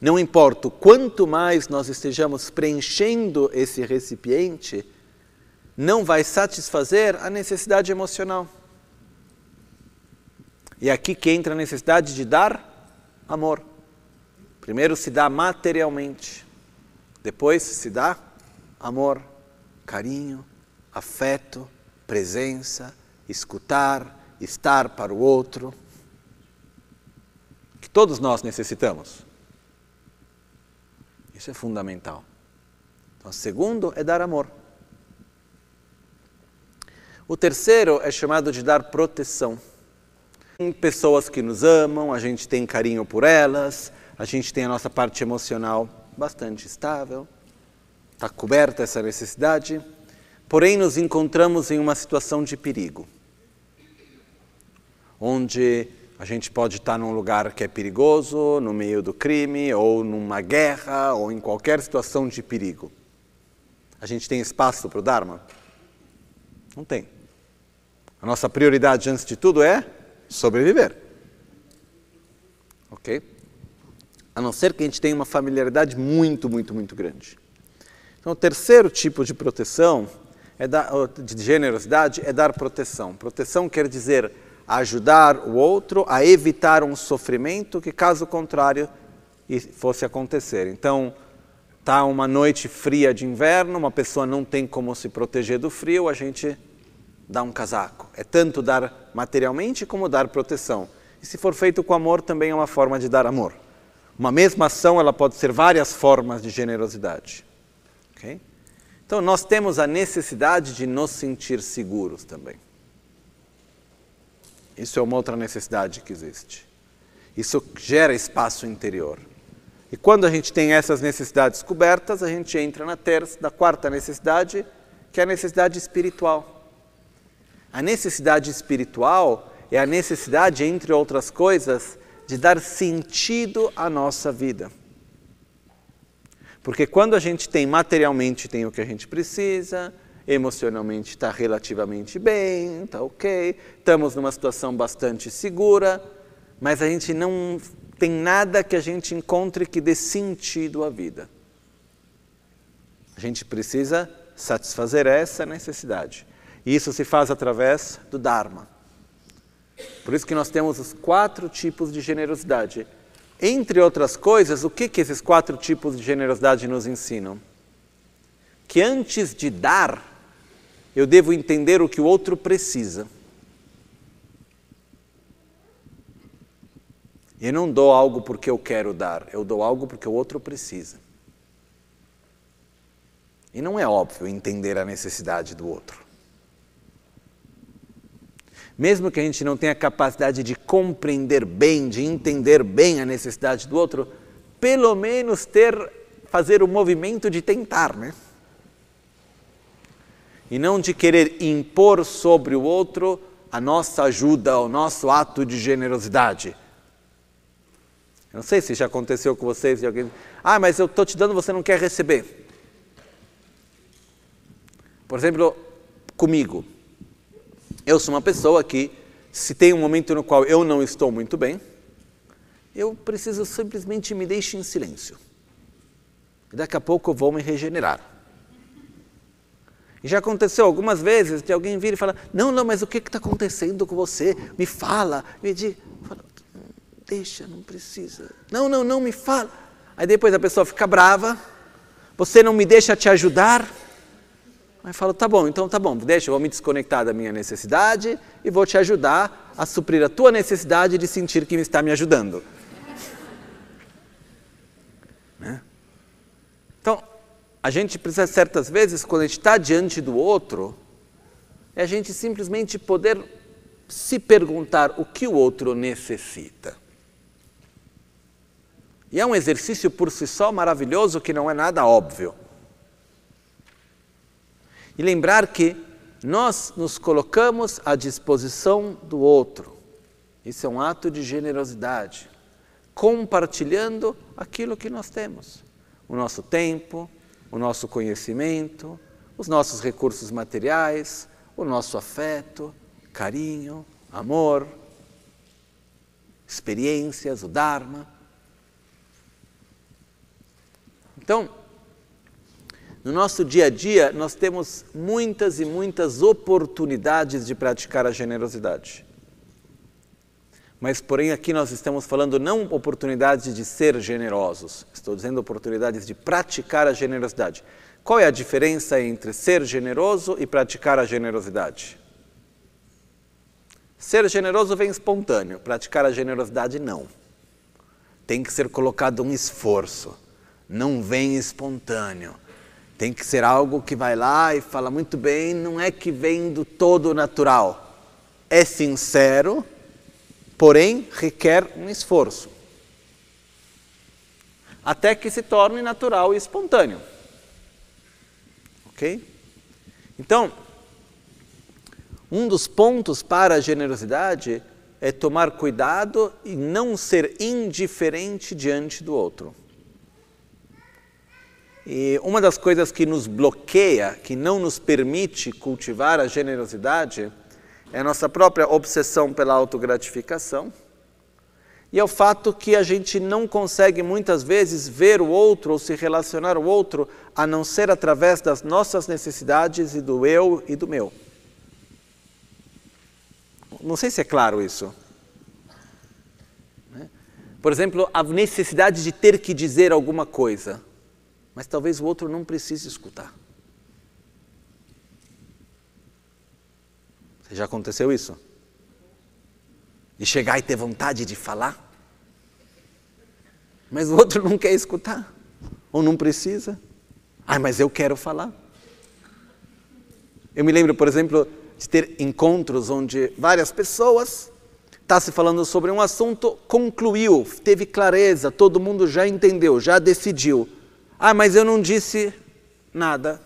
não importa quanto mais nós estejamos preenchendo esse recipiente, não vai satisfazer a necessidade emocional. E aqui que entra a necessidade de dar amor. Primeiro se dá materialmente, depois se dá amor, carinho, afeto, presença, escutar, estar para o outro, que todos nós necessitamos. Isso é fundamental. Então, o segundo é dar amor. O terceiro é chamado de dar proteção. Tem pessoas que nos amam, a gente tem carinho por elas, a gente tem a nossa parte emocional bastante estável, está coberta essa necessidade, porém nos encontramos em uma situação de perigo, onde a gente pode estar num lugar que é perigoso, no meio do crime, ou numa guerra, ou em qualquer situação de perigo. A gente tem espaço para o Dharma? Não tem. A nossa prioridade, antes de tudo, é sobreviver. Ok? A não ser que a gente tenha uma familiaridade muito, muito, muito grande. Então, o terceiro tipo de proteção, é dar, de generosidade, é dar proteção. Proteção quer dizer ajudar o outro a evitar um sofrimento que, caso contrário, fosse acontecer. Então, Está uma noite fria de inverno, uma pessoa não tem como se proteger do frio, a gente dá um casaco. É tanto dar materialmente como dar proteção. E se for feito com amor, também é uma forma de dar amor. Uma mesma ação, ela pode ser várias formas de generosidade. Okay? Então, nós temos a necessidade de nos sentir seguros também. Isso é uma outra necessidade que existe. Isso gera espaço interior. E quando a gente tem essas necessidades cobertas, a gente entra na terça, na quarta necessidade, que é a necessidade espiritual. A necessidade espiritual é a necessidade, entre outras coisas, de dar sentido à nossa vida. Porque quando a gente tem materialmente tem o que a gente precisa, emocionalmente está relativamente bem, está ok, estamos numa situação bastante segura, mas a gente não tem nada que a gente encontre que dê sentido à vida. A gente precisa satisfazer essa necessidade. E isso se faz através do Dharma. Por isso que nós temos os quatro tipos de generosidade. Entre outras coisas, o que, que esses quatro tipos de generosidade nos ensinam? Que antes de dar, eu devo entender o que o outro precisa. Eu não dou algo porque eu quero dar, eu dou algo porque o outro precisa. E não é óbvio entender a necessidade do outro. Mesmo que a gente não tenha capacidade de compreender bem, de entender bem a necessidade do outro, pelo menos ter fazer o movimento de tentar, né? E não de querer impor sobre o outro a nossa ajuda, o nosso ato de generosidade eu não sei se já aconteceu com vocês de alguém. Ah, mas eu estou te dando, você não quer receber. Por exemplo, comigo. Eu sou uma pessoa que, se tem um momento no qual eu não estou muito bem, eu preciso simplesmente me deixar em silêncio. E daqui a pouco eu vou me regenerar. E já aconteceu algumas vezes de alguém vir e falar: Não, não, mas o que está acontecendo com você? Me fala. Me diz deixa, não precisa. Não, não, não me fala. Aí depois a pessoa fica brava, você não me deixa te ajudar. Aí fala, tá bom, então tá bom, deixa, eu vou me desconectar da minha necessidade e vou te ajudar a suprir a tua necessidade de sentir que está me ajudando. né? Então, a gente precisa certas vezes, quando a gente está diante do outro, é a gente simplesmente poder se perguntar o que o outro necessita. E é um exercício por si só maravilhoso que não é nada óbvio. E lembrar que nós nos colocamos à disposição do outro. Isso é um ato de generosidade, compartilhando aquilo que nós temos: o nosso tempo, o nosso conhecimento, os nossos recursos materiais, o nosso afeto, carinho, amor, experiências, o Dharma. Então, no nosso dia a dia, nós temos muitas e muitas oportunidades de praticar a generosidade. Mas, porém, aqui nós estamos falando não oportunidades de ser generosos, estou dizendo oportunidades de praticar a generosidade. Qual é a diferença entre ser generoso e praticar a generosidade? Ser generoso vem espontâneo, praticar a generosidade não. Tem que ser colocado um esforço, não vem espontâneo. Tem que ser algo que vai lá e fala muito bem, não é que vem do todo natural. É sincero, porém requer um esforço. Até que se torne natural e espontâneo. Ok? Então, um dos pontos para a generosidade é tomar cuidado e não ser indiferente diante do outro. E uma das coisas que nos bloqueia, que não nos permite cultivar a generosidade, é a nossa própria obsessão pela autogratificação e é o fato que a gente não consegue muitas vezes ver o outro ou se relacionar ao outro a não ser através das nossas necessidades e do eu e do meu. Não sei se é claro isso. Né? Por exemplo, a necessidade de ter que dizer alguma coisa, mas talvez o outro não precise escutar. Já aconteceu isso? De chegar e ter vontade de falar? Mas o outro não quer escutar, ou não precisa. Ah, mas eu quero falar. Eu me lembro, por exemplo, de ter encontros onde várias pessoas está se falando sobre um assunto, concluiu, teve clareza, todo mundo já entendeu, já decidiu. Ah, mas eu não disse nada.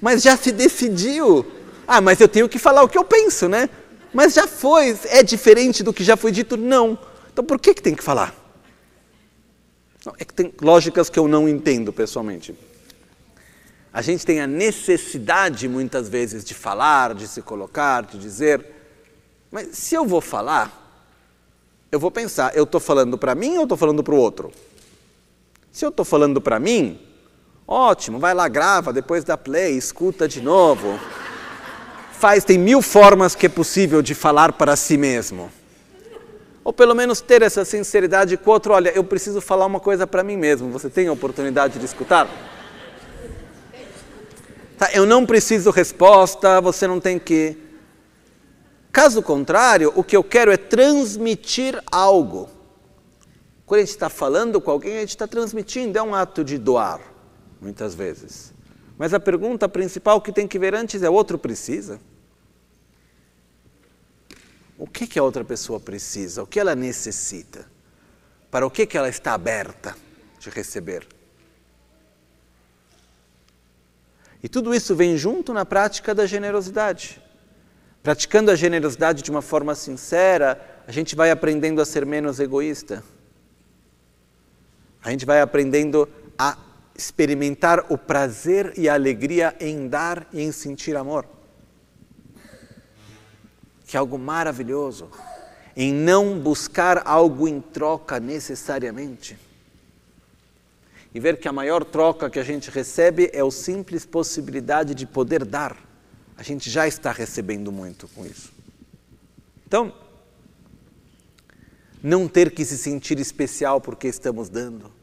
Mas já se decidiu. Ah, mas eu tenho que falar o que eu penso, né? Mas já foi, é diferente do que já foi dito? Não. Então por que, que tem que falar? É que tem lógicas que eu não entendo pessoalmente. A gente tem a necessidade muitas vezes de falar, de se colocar, de dizer, mas se eu vou falar, eu vou pensar, eu estou falando para mim ou estou falando para o outro? Se eu estou falando para mim, ótimo, vai lá, grava, depois dá play, escuta de novo faz, tem mil formas que é possível de falar para si mesmo. Ou pelo menos ter essa sinceridade com o outro, olha, eu preciso falar uma coisa para mim mesmo, você tem a oportunidade de escutar? Tá, eu não preciso resposta, você não tem que. Caso contrário, o que eu quero é transmitir algo. Quando a gente está falando com alguém, a gente está transmitindo, é um ato de doar, muitas vezes. Mas a pergunta principal que tem que ver antes é: o outro precisa? O que, que a outra pessoa precisa? O que ela necessita? Para o que, que ela está aberta de receber? E tudo isso vem junto na prática da generosidade. Praticando a generosidade de uma forma sincera, a gente vai aprendendo a ser menos egoísta. A gente vai aprendendo a experimentar o prazer e a alegria em dar e em sentir amor. Que é algo maravilhoso, em não buscar algo em troca necessariamente. E ver que a maior troca que a gente recebe é a simples possibilidade de poder dar. A gente já está recebendo muito com isso. Então, não ter que se sentir especial porque estamos dando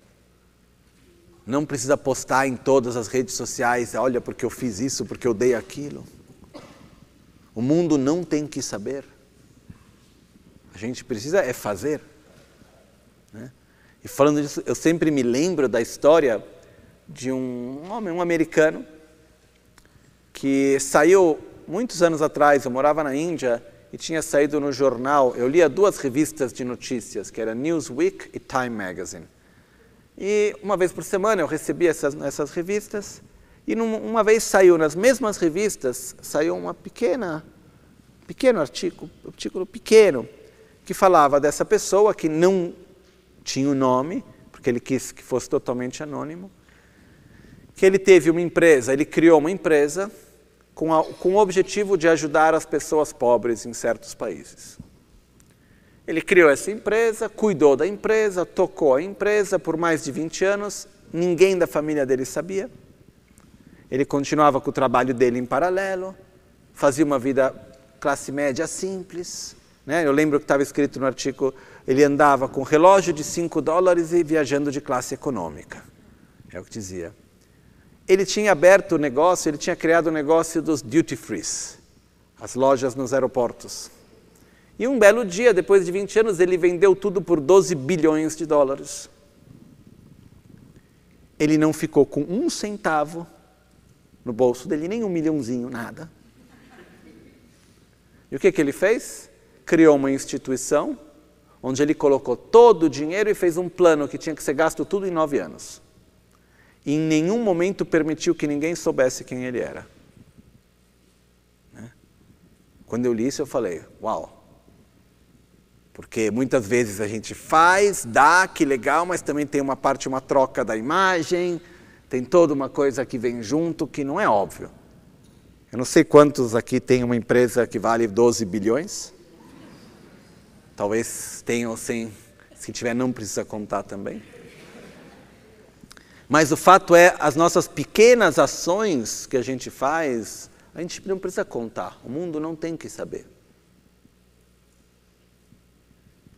não precisa postar em todas as redes sociais, olha porque eu fiz isso, porque eu dei aquilo. O mundo não tem que saber. A gente precisa é fazer. Né? E falando disso, eu sempre me lembro da história de um homem, um americano, que saiu muitos anos atrás, eu morava na Índia, e tinha saído no jornal, eu lia duas revistas de notícias, que era Newsweek e Time Magazine. E uma vez por semana eu recebia essas, essas revistas, e numa, uma vez saiu nas mesmas revistas, saiu uma pequena, pequeno artigo, artigo pequeno, que falava dessa pessoa que não tinha o um nome, porque ele quis que fosse totalmente anônimo, que ele teve uma empresa, ele criou uma empresa com, a, com o objetivo de ajudar as pessoas pobres em certos países. Ele criou essa empresa, cuidou da empresa, tocou a empresa por mais de 20 anos, ninguém da família dele sabia. Ele continuava com o trabalho dele em paralelo, fazia uma vida classe média simples. Né? Eu lembro que estava escrito no artigo, ele andava com relógio de 5 dólares e viajando de classe econômica. É o que dizia. Ele tinha aberto o negócio, ele tinha criado o negócio dos duty frees, as lojas nos aeroportos. E um belo dia, depois de 20 anos, ele vendeu tudo por 12 bilhões de dólares. Ele não ficou com um centavo no bolso dele, nem um milhãozinho, nada. E o que, que ele fez? Criou uma instituição onde ele colocou todo o dinheiro e fez um plano que tinha que ser gasto tudo em nove anos. E em nenhum momento permitiu que ninguém soubesse quem ele era. Né? Quando eu li isso, eu falei: Uau! Porque muitas vezes a gente faz, dá, que legal, mas também tem uma parte, uma troca da imagem, tem toda uma coisa que vem junto que não é óbvio. Eu não sei quantos aqui tem uma empresa que vale 12 bilhões. Talvez tenham sem, se tiver não precisa contar também. Mas o fato é, as nossas pequenas ações que a gente faz, a gente não precisa contar. O mundo não tem que saber.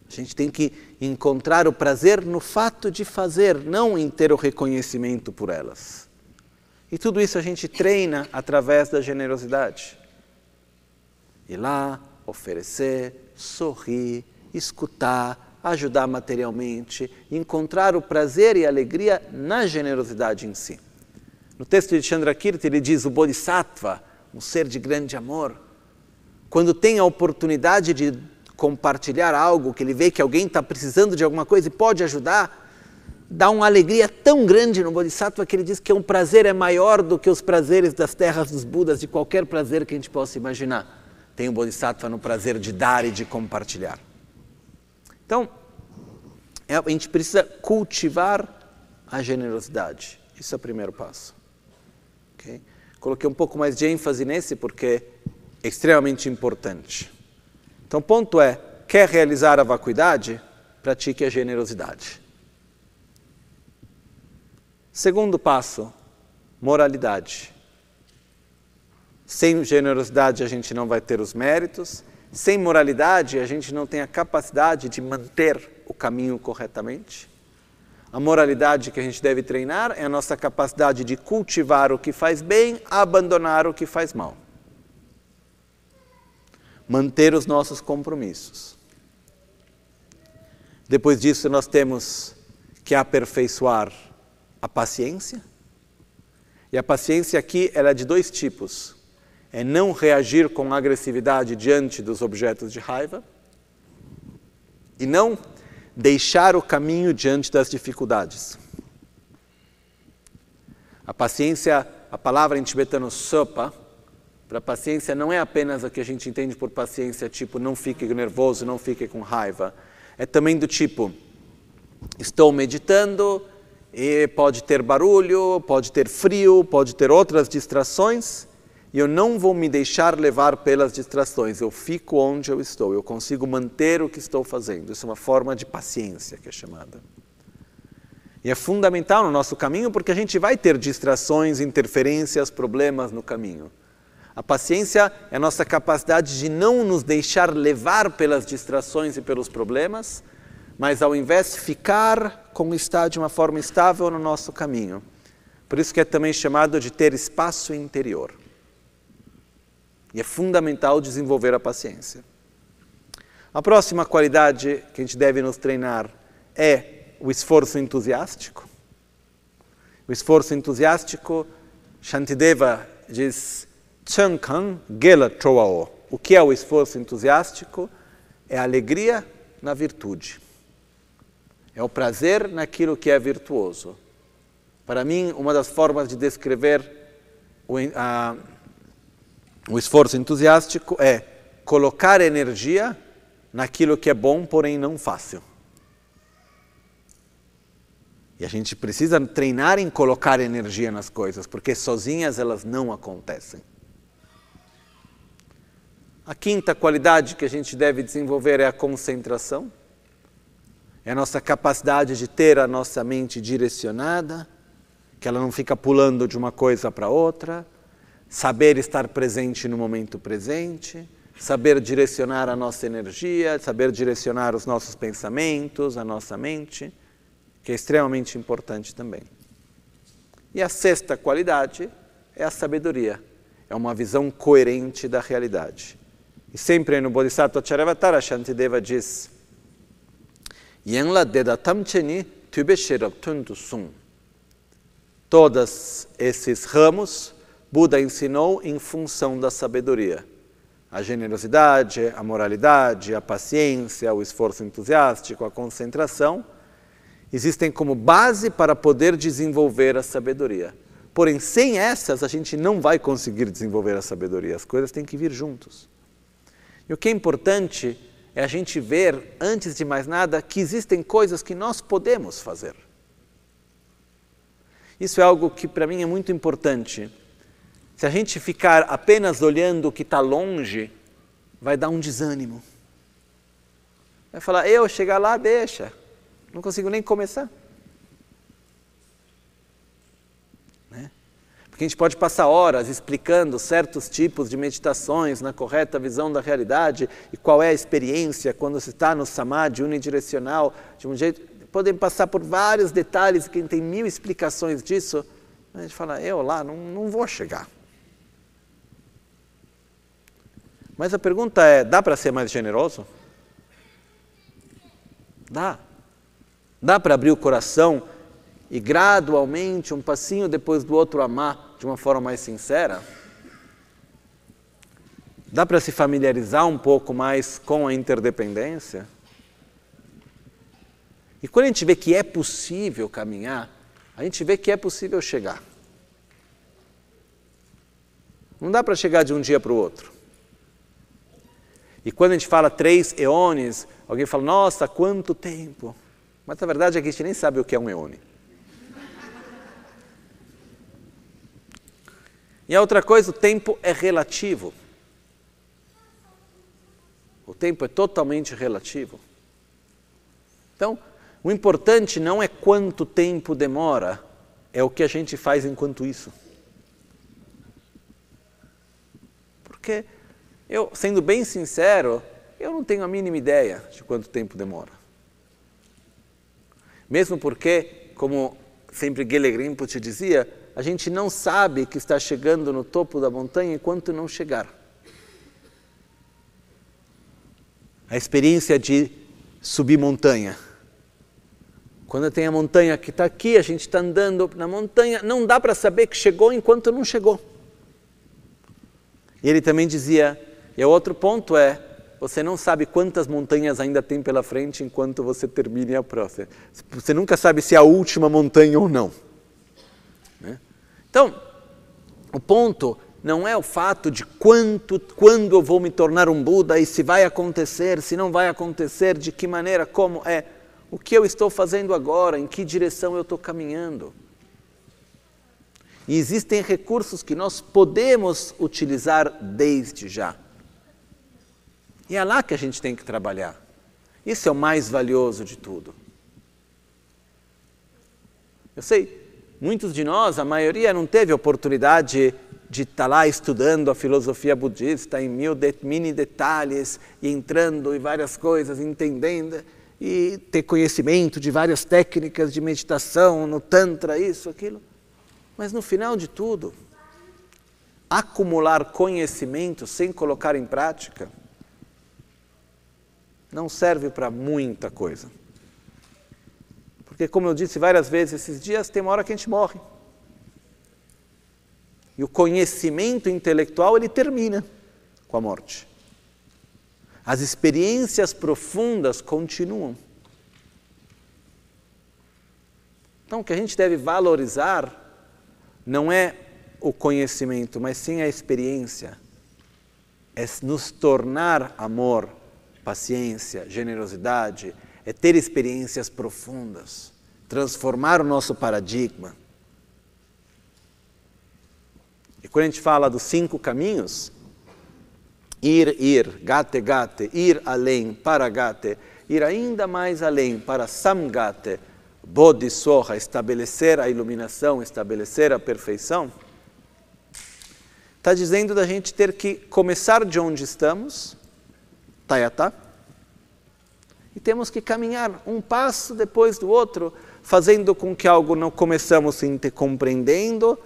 A gente tem que encontrar o prazer no fato de fazer, não em ter o reconhecimento por elas. E tudo isso a gente treina através da generosidade. Ir lá, oferecer, sorrir, escutar, ajudar materialmente, encontrar o prazer e a alegria na generosidade em si. No texto de Chandrakirti ele diz o Bodhisattva, um ser de grande amor, quando tem a oportunidade de compartilhar algo, que ele vê que alguém está precisando de alguma coisa e pode ajudar, dá uma alegria tão grande no Bodhisattva que ele diz que um prazer é maior do que os prazeres das terras dos Budas, de qualquer prazer que a gente possa imaginar. Tem o Bodhisattva no prazer de dar e de compartilhar. Então, é, a gente precisa cultivar a generosidade. Isso é o primeiro passo. Okay? Coloquei um pouco mais de ênfase nesse porque é extremamente importante. Então, o ponto é: quer realizar a vacuidade? Pratique a generosidade. Segundo passo, moralidade. Sem generosidade a gente não vai ter os méritos, sem moralidade a gente não tem a capacidade de manter o caminho corretamente. A moralidade que a gente deve treinar é a nossa capacidade de cultivar o que faz bem, abandonar o que faz mal manter os nossos compromissos. Depois disso, nós temos que aperfeiçoar a paciência. E a paciência aqui ela é de dois tipos: é não reagir com agressividade diante dos objetos de raiva e não deixar o caminho diante das dificuldades. A paciência, a palavra em tibetano sopa, para paciência não é apenas o que a gente entende por paciência, tipo não fique nervoso, não fique com raiva. É também do tipo estou meditando e pode ter barulho, pode ter frio, pode ter outras distrações e eu não vou me deixar levar pelas distrações. Eu fico onde eu estou, eu consigo manter o que estou fazendo. Isso é uma forma de paciência que é chamada. E é fundamental no nosso caminho porque a gente vai ter distrações, interferências, problemas no caminho. A paciência é a nossa capacidade de não nos deixar levar pelas distrações e pelos problemas, mas ao invés ficar como está de uma forma estável no nosso caminho. Por isso que é também chamado de ter espaço interior. E é fundamental desenvolver a paciência. A próxima qualidade que a gente deve nos treinar é o esforço entusiástico. O esforço entusiástico, Shantideva diz, Chankang Gela Troao. O que é o esforço entusiástico? É a alegria na virtude. É o prazer naquilo que é virtuoso. Para mim, uma das formas de descrever o, a, o esforço entusiástico é colocar energia naquilo que é bom, porém não fácil. E a gente precisa treinar em colocar energia nas coisas, porque sozinhas elas não acontecem. A quinta qualidade que a gente deve desenvolver é a concentração. É a nossa capacidade de ter a nossa mente direcionada, que ela não fica pulando de uma coisa para outra, saber estar presente no momento presente, saber direcionar a nossa energia, saber direcionar os nossos pensamentos, a nossa mente, que é extremamente importante também. E a sexta qualidade é a sabedoria, é uma visão coerente da realidade. Sempre no Bodhisattva Charyavatara, Shantideva diz: Yenla deda tamcheni tübe sung. Todos esses ramos Buda ensinou em função da sabedoria. A generosidade, a moralidade, a paciência, o esforço entusiástico, a concentração existem como base para poder desenvolver a sabedoria. Porém, sem essas, a gente não vai conseguir desenvolver a sabedoria. As coisas têm que vir juntos. E o que é importante é a gente ver, antes de mais nada, que existem coisas que nós podemos fazer. Isso é algo que para mim é muito importante. Se a gente ficar apenas olhando o que está longe, vai dar um desânimo. Vai falar, eu chegar lá, deixa. Não consigo nem começar. Porque a gente pode passar horas explicando certos tipos de meditações na correta visão da realidade e qual é a experiência quando se está no samadhi unidirecional, de um jeito. Podem passar por vários detalhes, quem tem mil explicações disso. A gente fala, eu lá não, não vou chegar. Mas a pergunta é: dá para ser mais generoso? Dá. Dá para abrir o coração e gradualmente, um passinho depois do outro, amar de uma forma mais sincera? Dá para se familiarizar um pouco mais com a interdependência? E quando a gente vê que é possível caminhar, a gente vê que é possível chegar. Não dá para chegar de um dia para o outro. E quando a gente fala três eones, alguém fala, nossa, quanto tempo. Mas a verdade é que a gente nem sabe o que é um eone. E a outra coisa, o tempo é relativo. O tempo é totalmente relativo. Então, o importante não é quanto tempo demora, é o que a gente faz enquanto isso. Porque eu, sendo bem sincero, eu não tenho a mínima ideia de quanto tempo demora. Mesmo porque, como sempre Gele Rinpoche dizia, a gente não sabe que está chegando no topo da montanha enquanto não chegar. A experiência de subir montanha. Quando tem a montanha que está aqui, a gente está andando na montanha, não dá para saber que chegou enquanto não chegou. E ele também dizia: e o outro ponto é, você não sabe quantas montanhas ainda tem pela frente enquanto você termine a próxima. Você nunca sabe se é a última montanha ou não. Então, o ponto não é o fato de quanto, quando eu vou me tornar um Buda e se vai acontecer, se não vai acontecer, de que maneira, como é. O que eu estou fazendo agora, em que direção eu estou caminhando. E existem recursos que nós podemos utilizar desde já. E é lá que a gente tem que trabalhar. Isso é o mais valioso de tudo. Eu sei, muitos de nós, a maioria não teve oportunidade de estar lá estudando a filosofia budista em mil de, mini detalhes e entrando em várias coisas, entendendo e ter conhecimento de várias técnicas de meditação, no Tantra, isso, aquilo. Mas no final de tudo, acumular conhecimento sem colocar em prática não serve para muita coisa. Porque, como eu disse várias vezes esses dias, tem uma hora que a gente morre. E o conhecimento intelectual ele termina com a morte. As experiências profundas continuam. Então, o que a gente deve valorizar não é o conhecimento, mas sim a experiência. É nos tornar amor paciência, generosidade, é ter experiências profundas, transformar o nosso paradigma. E quando a gente fala dos cinco caminhos, ir, ir, gate, gate, ir além, para gate, ir ainda mais além, para samgate, bodhisoha, estabelecer a iluminação, estabelecer a perfeição, está dizendo da gente ter que começar de onde estamos, tayata, e temos que caminhar um passo depois do outro, fazendo com que algo não começamos compreendendo,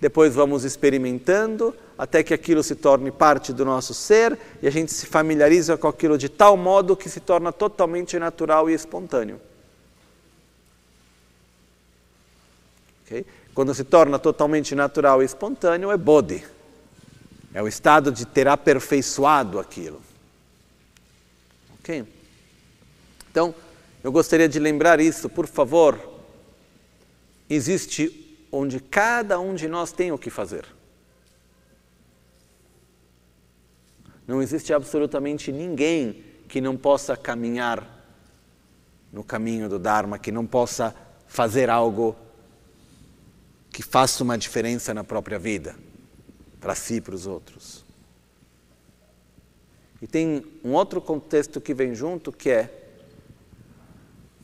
depois vamos experimentando, até que aquilo se torne parte do nosso ser e a gente se familiariza com aquilo de tal modo que se torna totalmente natural e espontâneo. Okay? Quando se torna totalmente natural e espontâneo, é bodhi. É o estado de ter aperfeiçoado aquilo. Ok? Então, eu gostaria de lembrar isso, por favor. Existe onde cada um de nós tem o que fazer. Não existe absolutamente ninguém que não possa caminhar no caminho do Dharma, que não possa fazer algo que faça uma diferença na própria vida, para si e para os outros. E tem um outro contexto que vem junto, que é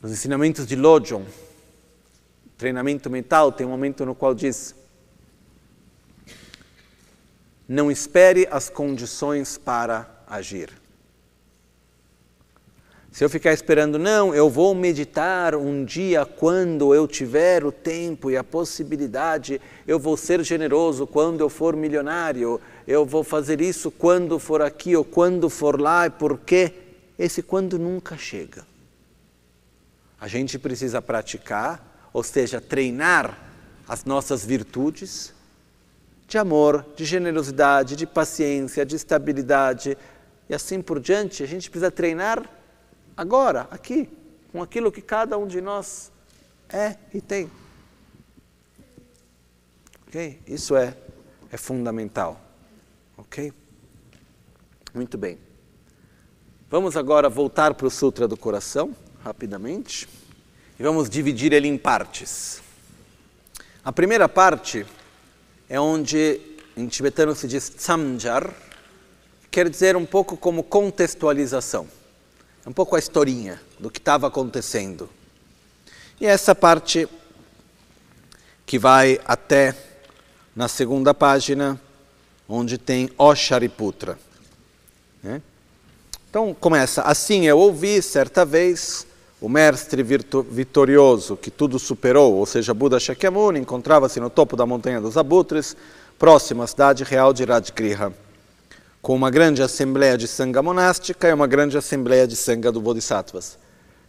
nos ensinamentos de Lojong, treinamento mental, tem um momento no qual diz: não espere as condições para agir. Se eu ficar esperando, não, eu vou meditar um dia quando eu tiver o tempo e a possibilidade, eu vou ser generoso quando eu for milionário, eu vou fazer isso quando for aqui ou quando for lá, porque esse quando nunca chega. A gente precisa praticar, ou seja, treinar as nossas virtudes de amor, de generosidade, de paciência, de estabilidade e assim por diante. A gente precisa treinar agora, aqui, com aquilo que cada um de nós é e tem. Ok? Isso é, é fundamental. Ok? Muito bem. Vamos agora voltar para o Sutra do Coração rapidamente e vamos dividir ele em partes. A primeira parte é onde em tibetano se diz tsamjar, quer dizer um pouco como contextualização, é um pouco a historinha do que estava acontecendo. E essa parte que vai até na segunda página, onde tem O Shariputra. Né? Então começa, assim eu ouvi certa vez o mestre vitorioso que tudo superou, ou seja, Buda Shakyamuni, encontrava-se no topo da montanha dos abutres, próximo à cidade real de Rajgriha, com uma grande assembleia de sangha monástica e uma grande assembleia de sangha do Bodhisattvas.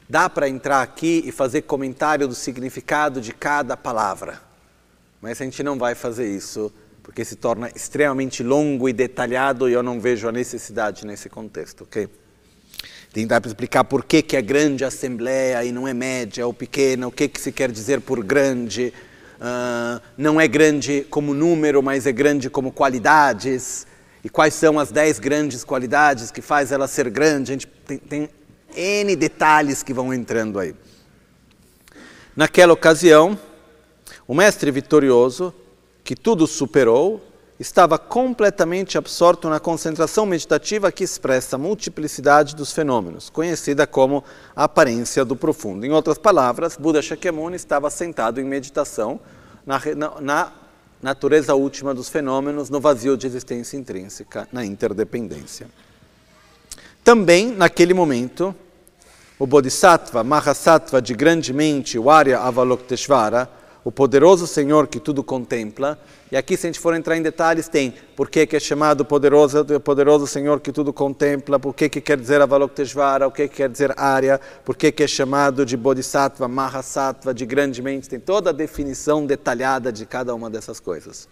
Dá para entrar aqui e fazer comentário do significado de cada palavra, mas a gente não vai fazer isso porque se torna extremamente longo e detalhado e eu não vejo a necessidade nesse contexto, ok? Tentar explicar por que, que é grande assembleia e não é média ou pequena, o que, que se quer dizer por grande. Uh, não é grande como número, mas é grande como qualidades. E quais são as dez grandes qualidades que faz ela ser grande? A gente tem, tem N detalhes que vão entrando aí. Naquela ocasião, o mestre vitorioso, que tudo superou, estava completamente absorto na concentração meditativa que expressa a multiplicidade dos fenômenos, conhecida como a aparência do profundo. Em outras palavras, Buda Shakyamuni estava sentado em meditação na, na, na natureza última dos fenômenos, no vazio de existência intrínseca, na interdependência. Também, naquele momento, o Bodhisattva, Mahasattva de grande mente, o Arya Avalokiteshvara, o poderoso Senhor que tudo contempla. E aqui, se a gente for entrar em detalhes, tem por que, que é chamado poderoso, poderoso Senhor que tudo contempla, por que, que quer dizer Avalokiteshvara, o que, que quer dizer Arya, por que, que é chamado de Bodhisattva, Mahasattva, de grande mente, tem toda a definição detalhada de cada uma dessas coisas.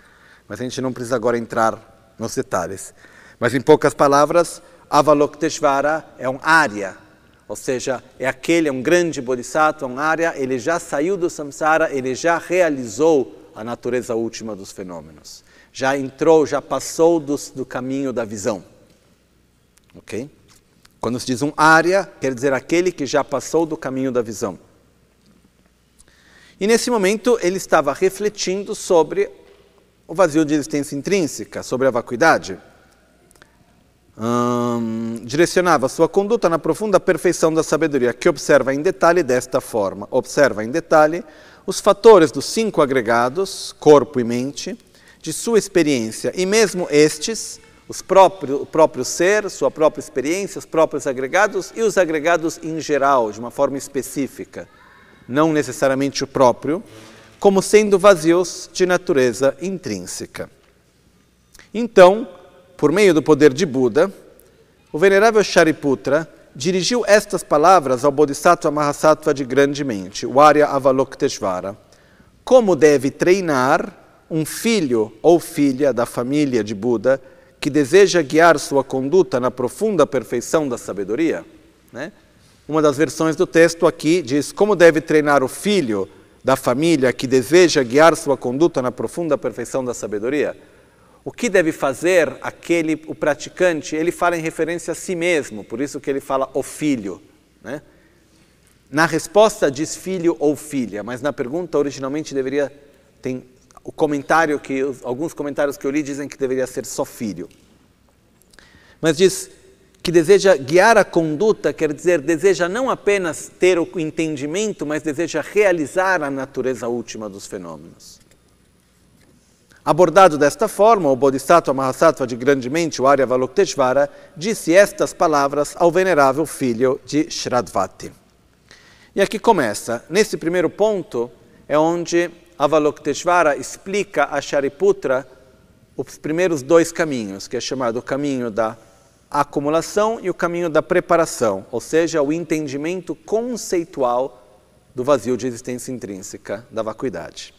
Mas a gente não precisa agora entrar nos detalhes. Mas em poucas palavras, Avalokiteshvara é um Arya, ou seja, é aquele, é um grande bodhisattva, um área, ele já saiu do samsara, ele já realizou a natureza última dos fenômenos. Já entrou, já passou do, do caminho da visão. Ok? Quando se diz um área, quer dizer aquele que já passou do caminho da visão. E nesse momento ele estava refletindo sobre o vazio de existência intrínseca, sobre a vacuidade. Hum, direcionava sua conduta na profunda perfeição da sabedoria, que observa em detalhe desta forma: observa em detalhe os fatores dos cinco agregados, corpo e mente, de sua experiência, e mesmo estes, os próprios, o próprio ser, sua própria experiência, os próprios agregados e os agregados em geral, de uma forma específica não necessariamente o próprio, como sendo vazios de natureza intrínseca. Então, por meio do poder de Buda, o venerável Shariputra dirigiu estas palavras ao Bodhisattva Mahasattva de grande mente, o Arya Avalokiteshvara. Como deve treinar um filho ou filha da família de Buda que deseja guiar sua conduta na profunda perfeição da sabedoria? Né? Uma das versões do texto aqui diz como deve treinar o filho da família que deseja guiar sua conduta na profunda perfeição da sabedoria. O que deve fazer aquele, o praticante? Ele fala em referência a si mesmo, por isso que ele fala o filho. Né? Na resposta diz filho ou filha, mas na pergunta originalmente deveria tem o comentário que alguns comentários que eu li dizem que deveria ser só filho. Mas diz que deseja guiar a conduta, quer dizer, deseja não apenas ter o entendimento, mas deseja realizar a natureza última dos fenômenos. Abordado desta forma, o Bodhisattva Mahasattva de grandemente, o Arya Avalokiteshvara, disse estas palavras ao venerável filho de Shradvati. E aqui começa. Nesse primeiro ponto é onde Avalokiteshvara explica a Shariputra os primeiros dois caminhos, que é chamado o caminho da acumulação e o caminho da preparação, ou seja, o entendimento conceitual do vazio de existência intrínseca, da vacuidade.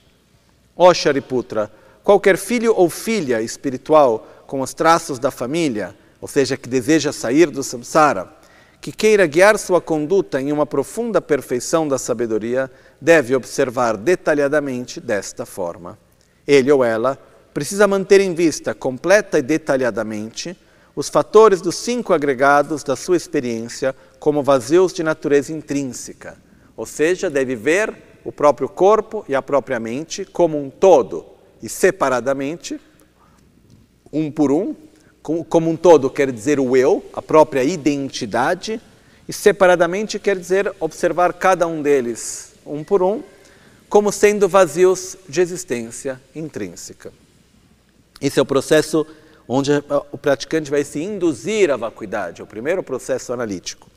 Ó Shariputra, qualquer filho ou filha espiritual com os traços da família, ou seja, que deseja sair do samsara, que queira guiar sua conduta em uma profunda perfeição da sabedoria, deve observar detalhadamente desta forma. Ele ou ela precisa manter em vista completa e detalhadamente os fatores dos cinco agregados da sua experiência como vazios de natureza intrínseca, ou seja, deve ver o próprio corpo e a própria mente como um todo e separadamente, um por um, como um todo quer dizer o eu, a própria identidade, e separadamente quer dizer observar cada um deles, um por um, como sendo vazios de existência intrínseca. Esse é o processo onde o praticante vai se induzir à vacuidade, é o primeiro processo analítico.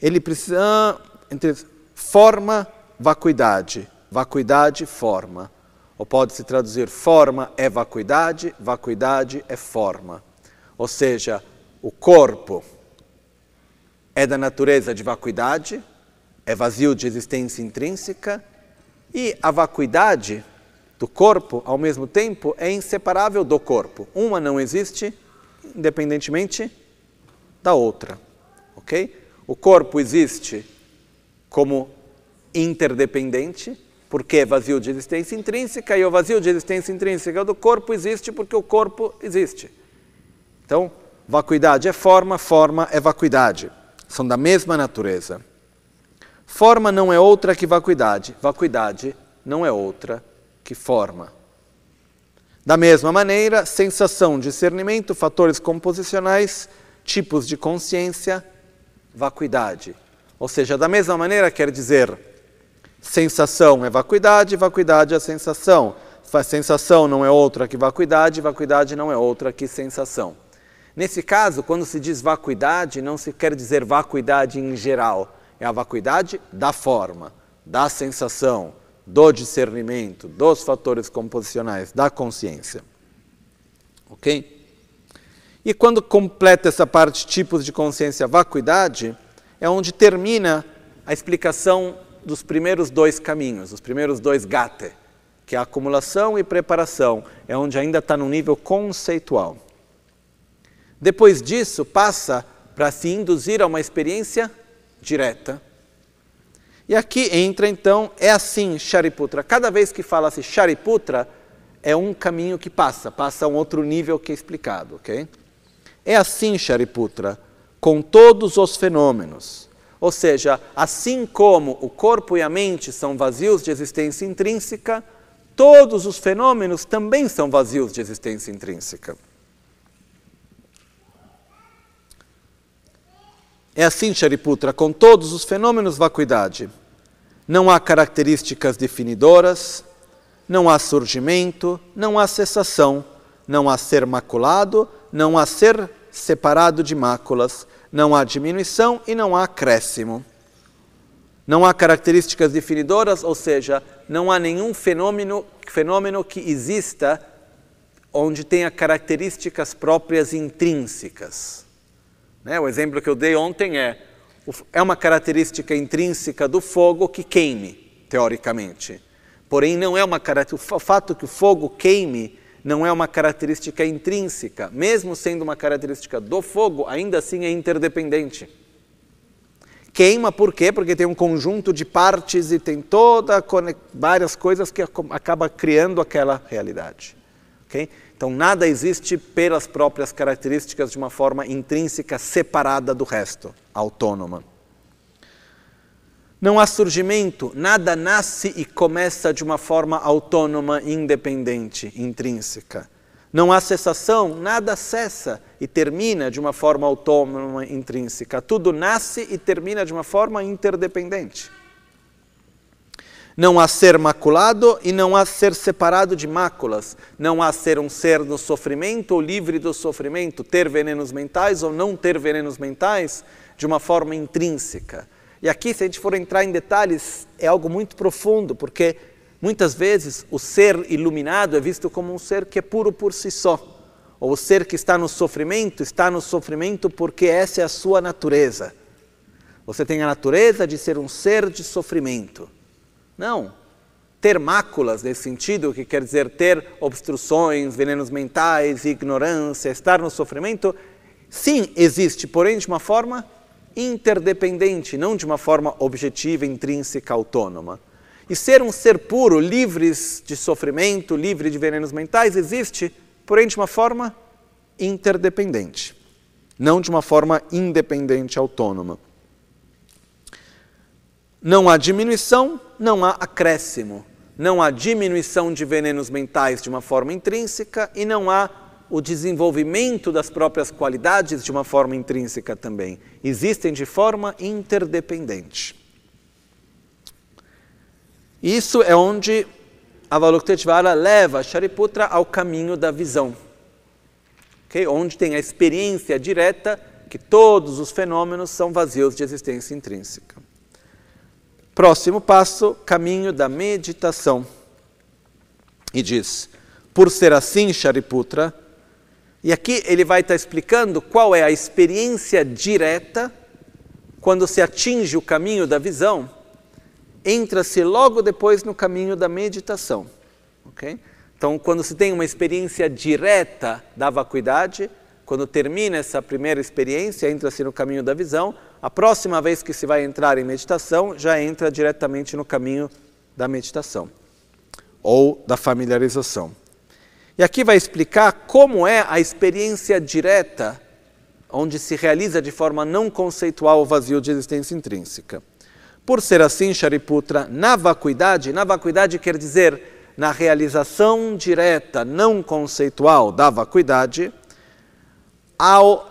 Ele precisa entre forma, vacuidade, vacuidade, forma. Ou pode se traduzir forma é vacuidade, vacuidade é forma. Ou seja, o corpo é da natureza de vacuidade, é vazio de existência intrínseca, e a vacuidade do corpo, ao mesmo tempo, é inseparável do corpo. Uma não existe independentemente da outra. Ok? O corpo existe como interdependente, porque é vazio de existência intrínseca, e o vazio de existência intrínseca do corpo existe porque o corpo existe. Então, vacuidade é forma, forma é vacuidade. São da mesma natureza. Forma não é outra que vacuidade, vacuidade não é outra que forma. Da mesma maneira, sensação, discernimento, fatores composicionais, tipos de consciência, vacuidade. Ou seja, da mesma maneira quer dizer sensação é vacuidade, vacuidade é sensação. Sensação não é outra que vacuidade, vacuidade não é outra que sensação. Nesse caso, quando se diz vacuidade, não se quer dizer vacuidade em geral, é a vacuidade da forma, da sensação, do discernimento, dos fatores composicionais, da consciência. Ok? E quando completa essa parte tipos de consciência vacuidade, é onde termina a explicação dos primeiros dois caminhos, os primeiros dois gate, que é acumulação e preparação, é onde ainda está no nível conceitual. Depois disso, passa para se induzir a uma experiência direta, e aqui entra então, é assim Shariputra. Cada vez que fala-se Shariputra, é um caminho que passa, passa a um outro nível que é explicado, ok? É assim Shariputra, com todos os fenômenos, Ou seja, assim como o corpo e a mente são vazios de existência intrínseca, todos os fenômenos também são vazios de existência intrínseca. É assim, Shariputra, com todos os fenômenos vacuidade. Não há características definidoras, não há surgimento, não há cessação, não há ser maculado, não há ser separado de máculas, não há diminuição e não há acréscimo. Não há características definidoras, ou seja, não há nenhum fenômeno, fenômeno que exista onde tenha características próprias intrínsecas. Né? O exemplo que eu dei ontem é é uma característica intrínseca do fogo que queime, teoricamente. Porém, não é uma o fato que o fogo queime não é uma característica intrínseca, mesmo sendo uma característica do fogo, ainda assim é interdependente. Queima por quê? Porque tem um conjunto de partes e tem toda várias coisas que acaba criando aquela realidade. Okay? Então, nada existe pelas próprias características de uma forma intrínseca separada do resto, autônoma. Não há surgimento, nada nasce e começa de uma forma autônoma, independente, intrínseca. Não há cessação, nada cessa e termina de uma forma autônoma, intrínseca. Tudo nasce e termina de uma forma interdependente. Não há ser maculado e não há ser separado de máculas. Não há ser um ser no sofrimento ou livre do sofrimento, ter venenos mentais ou não ter venenos mentais de uma forma intrínseca. E aqui, se a gente for entrar em detalhes, é algo muito profundo, porque muitas vezes o ser iluminado é visto como um ser que é puro por si só. Ou o ser que está no sofrimento, está no sofrimento porque essa é a sua natureza. Você tem a natureza de ser um ser de sofrimento. Não. Ter máculas nesse sentido, que quer dizer ter obstruções, venenos mentais, ignorância, estar no sofrimento, sim, existe, porém de uma forma interdependente, não de uma forma objetiva, intrínseca, autônoma. E ser um ser puro, livres de sofrimento, livre de venenos mentais, existe, porém de uma forma interdependente, não de uma forma independente, autônoma. Não há diminuição, não há acréscimo. Não há diminuição de venenos mentais de uma forma intrínseca e não há o desenvolvimento das próprias qualidades de uma forma intrínseca também. Existem de forma interdependente. Isso é onde Avalokiteshvara leva Shariputra ao caminho da visão. Okay? Onde tem a experiência direta que todos os fenômenos são vazios de existência intrínseca. Próximo passo, caminho da meditação. E diz: por ser assim, Shariputra, e aqui ele vai estar explicando qual é a experiência direta quando se atinge o caminho da visão, entra-se logo depois no caminho da meditação. Okay? Então, quando se tem uma experiência direta da vacuidade, quando termina essa primeira experiência, entra-se no caminho da visão, a próxima vez que se vai entrar em meditação, já entra diretamente no caminho da meditação ou da familiarização. E aqui vai explicar como é a experiência direta, onde se realiza de forma não conceitual o vazio de existência intrínseca. Por ser assim, Shariputra, na vacuidade, na vacuidade quer dizer na realização direta, não conceitual da vacuidade, ao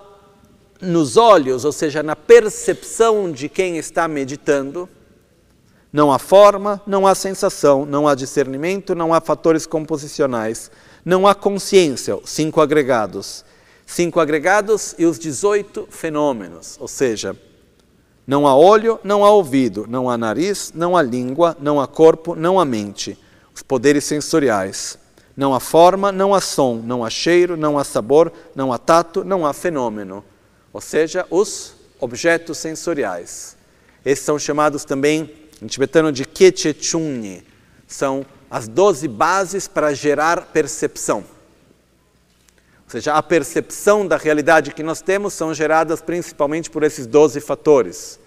nos olhos, ou seja, na percepção de quem está meditando, não há forma, não há sensação, não há discernimento, não há fatores composicionais, não há consciência, cinco agregados. Cinco agregados e os 18 fenômenos, ou seja, não há olho, não há ouvido, não há nariz, não há língua, não há corpo, não há mente, os poderes sensoriais. Não há forma, não há som, não há cheiro, não há sabor, não há tato, não há fenômeno ou seja, os objetos sensoriais. Esses são chamados também, em tibetano, de Kechechunni. São as doze bases para gerar percepção. Ou seja, a percepção da realidade que nós temos são geradas principalmente por esses doze fatores.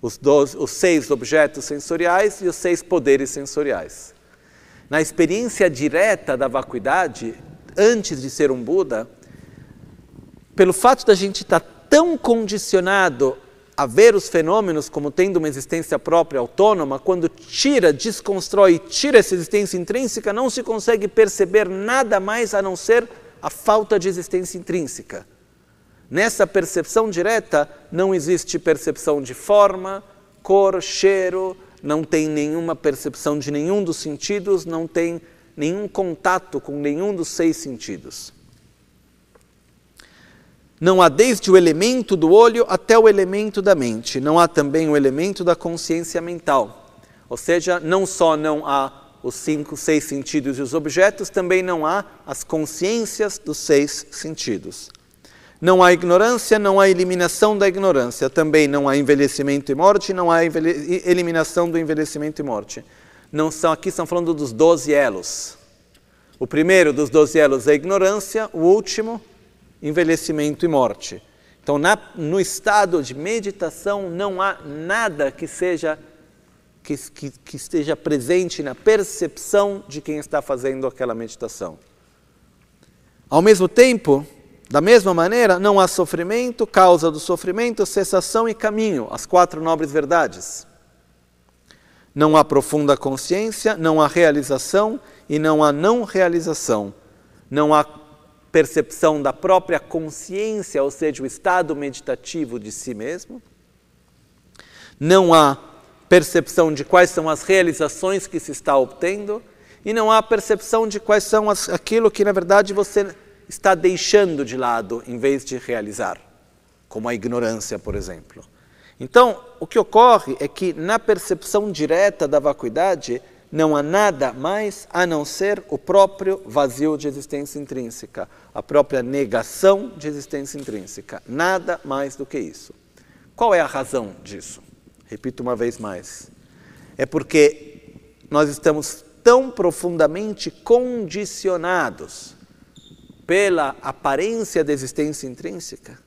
Os, doze, os seis objetos sensoriais e os seis poderes sensoriais. Na experiência direta da vacuidade, antes de ser um Buda, pelo fato da gente estar tá tão condicionado a ver os fenômenos como tendo uma existência própria, autônoma, quando tira, desconstrói, tira essa existência intrínseca, não se consegue perceber nada mais a não ser a falta de existência intrínseca. Nessa percepção direta, não existe percepção de forma, cor, cheiro, não tem nenhuma percepção de nenhum dos sentidos, não tem nenhum contato com nenhum dos seis sentidos. Não há desde o elemento do olho até o elemento da mente, não há também o elemento da consciência mental. Ou seja, não só não há os cinco, seis sentidos e os objetos, também não há as consciências dos seis sentidos. Não há ignorância, não há eliminação da ignorância, também não há envelhecimento e morte, não há eliminação do envelhecimento e morte. Não são aqui estão falando dos doze elos. O primeiro dos doze elos é a ignorância, o último, envelhecimento e morte. Então, na, no estado de meditação, não há nada que seja que, que, que esteja presente na percepção de quem está fazendo aquela meditação. Ao mesmo tempo, da mesma maneira, não há sofrimento, causa do sofrimento, cessação e caminho, as quatro nobres verdades. Não há profunda consciência, não há realização e não há não realização. Não há percepção da própria consciência, ou seja, o estado meditativo de si mesmo. Não há percepção de quais são as realizações que se está obtendo e não há percepção de quais são as, aquilo que na verdade você está deixando de lado em vez de realizar, como a ignorância, por exemplo. Então, o que ocorre é que na percepção direta da vacuidade não há nada mais a não ser o próprio vazio de existência intrínseca, a própria negação de existência intrínseca. Nada mais do que isso. Qual é a razão disso? Repito uma vez mais. É porque nós estamos tão profundamente condicionados pela aparência da existência intrínseca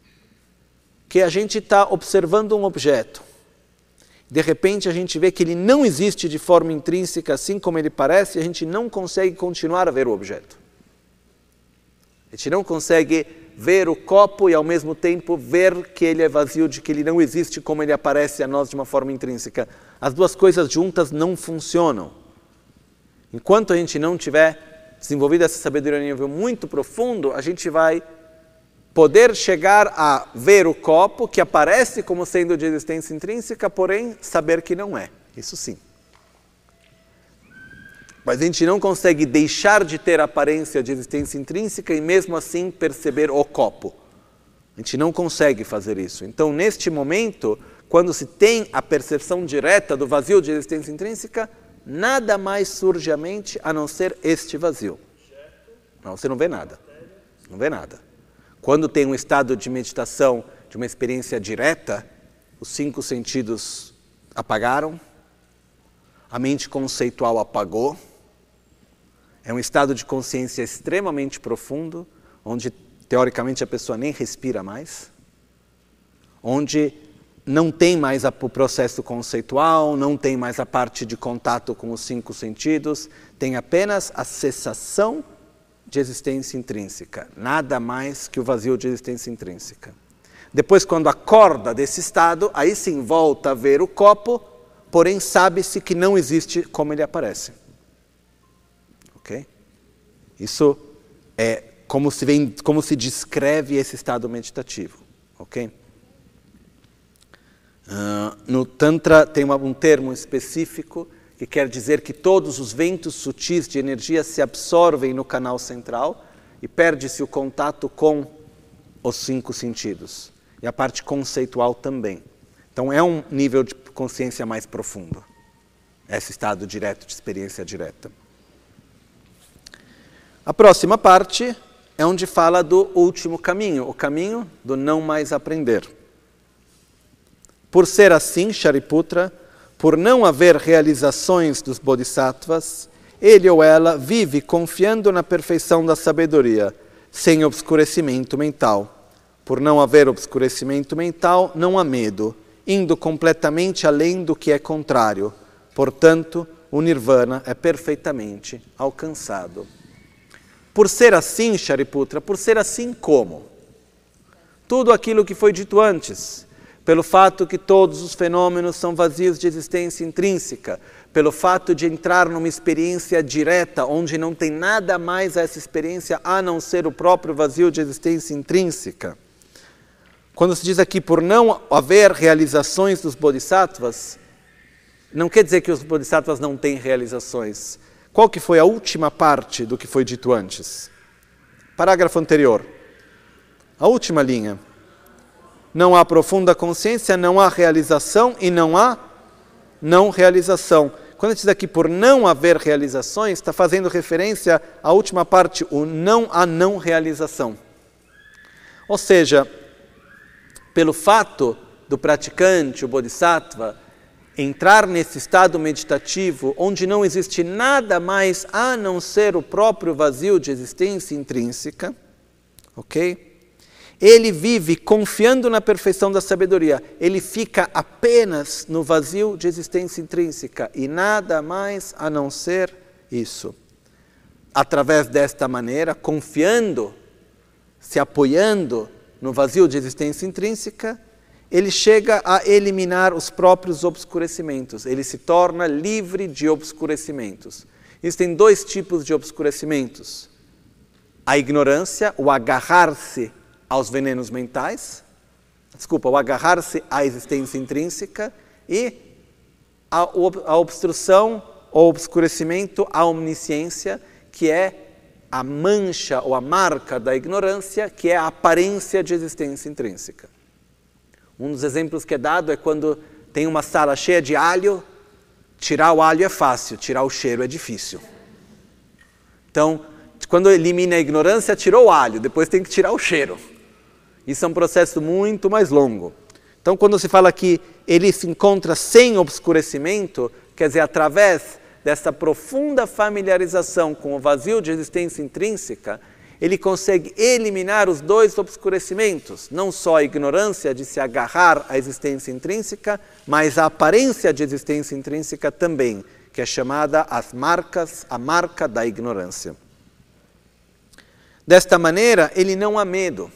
que a gente está observando um objeto. De repente a gente vê que ele não existe de forma intrínseca assim como ele parece e a gente não consegue continuar a ver o objeto. A gente não consegue ver o copo e ao mesmo tempo ver que ele é vazio, de que ele não existe como ele aparece a nós de uma forma intrínseca. As duas coisas juntas não funcionam. Enquanto a gente não tiver desenvolvido essa sabedoria em nível muito profundo, a gente vai poder chegar a ver o copo que aparece como sendo de existência intrínseca, porém saber que não é. Isso sim. Mas a gente não consegue deixar de ter aparência de existência intrínseca e mesmo assim perceber o copo. A gente não consegue fazer isso. Então, neste momento, quando se tem a percepção direta do vazio de existência intrínseca, nada mais surge à mente a não ser este vazio. Não, você não vê nada. Não vê nada. Quando tem um estado de meditação, de uma experiência direta, os cinco sentidos apagaram, a mente conceitual apagou. É um estado de consciência extremamente profundo, onde teoricamente a pessoa nem respira mais, onde não tem mais o processo conceitual, não tem mais a parte de contato com os cinco sentidos, tem apenas a cessação de existência intrínseca, nada mais que o vazio de existência intrínseca. Depois, quando acorda desse estado, aí sim volta a ver o copo, porém sabe-se que não existe como ele aparece. Ok? Isso é como se, vem, como se descreve esse estado meditativo. Ok? Uh, no Tantra tem uma, um termo específico que quer dizer que todos os ventos sutis de energia se absorvem no canal central e perde-se o contato com os cinco sentidos. E a parte conceitual também. Então é um nível de consciência mais profundo. Esse estado direto, de experiência direta. A próxima parte é onde fala do último caminho, o caminho do não mais aprender. Por ser assim, Shariputra, por não haver realizações dos bodhisattvas, ele ou ela vive confiando na perfeição da sabedoria, sem obscurecimento mental. Por não haver obscurecimento mental, não há medo, indo completamente além do que é contrário. Portanto, o nirvana é perfeitamente alcançado. Por ser assim, Shariputra, por ser assim como? Tudo aquilo que foi dito antes. Pelo fato que todos os fenômenos são vazios de existência intrínseca, pelo fato de entrar numa experiência direta, onde não tem nada mais a essa experiência a não ser o próprio vazio de existência intrínseca. Quando se diz aqui por não haver realizações dos bodhisattvas, não quer dizer que os bodhisattvas não têm realizações. Qual que foi a última parte do que foi dito antes? Parágrafo anterior. A última linha. Não há profunda consciência, não há realização e não há não realização. Quando diz aqui por não haver realizações, está fazendo referência à última parte, o não há não realização. Ou seja, pelo fato do praticante, o bodhisattva, entrar nesse estado meditativo onde não existe nada mais a não ser o próprio vazio de existência intrínseca, ok? Ele vive confiando na perfeição da sabedoria, ele fica apenas no vazio de existência intrínseca e nada mais a não ser isso. Através desta maneira, confiando, se apoiando no vazio de existência intrínseca, ele chega a eliminar os próprios obscurecimentos, ele se torna livre de obscurecimentos. Existem dois tipos de obscurecimentos: a ignorância, o agarrar-se aos venenos mentais, desculpa, o agarrar-se à existência intrínseca e a, a obstrução ou obscurecimento à omnisciência, que é a mancha ou a marca da ignorância, que é a aparência de existência intrínseca. Um dos exemplos que é dado é quando tem uma sala cheia de alho, tirar o alho é fácil, tirar o cheiro é difícil. Então, quando elimina a ignorância, tirou o alho, depois tem que tirar o cheiro. Isso é um processo muito mais longo. Então, quando se fala que ele se encontra sem obscurecimento, quer dizer, através dessa profunda familiarização com o vazio de existência intrínseca, ele consegue eliminar os dois obscurecimentos, não só a ignorância de se agarrar à existência intrínseca, mas a aparência de existência intrínseca também, que é chamada as marcas, a marca da ignorância. Desta maneira, ele não há medo.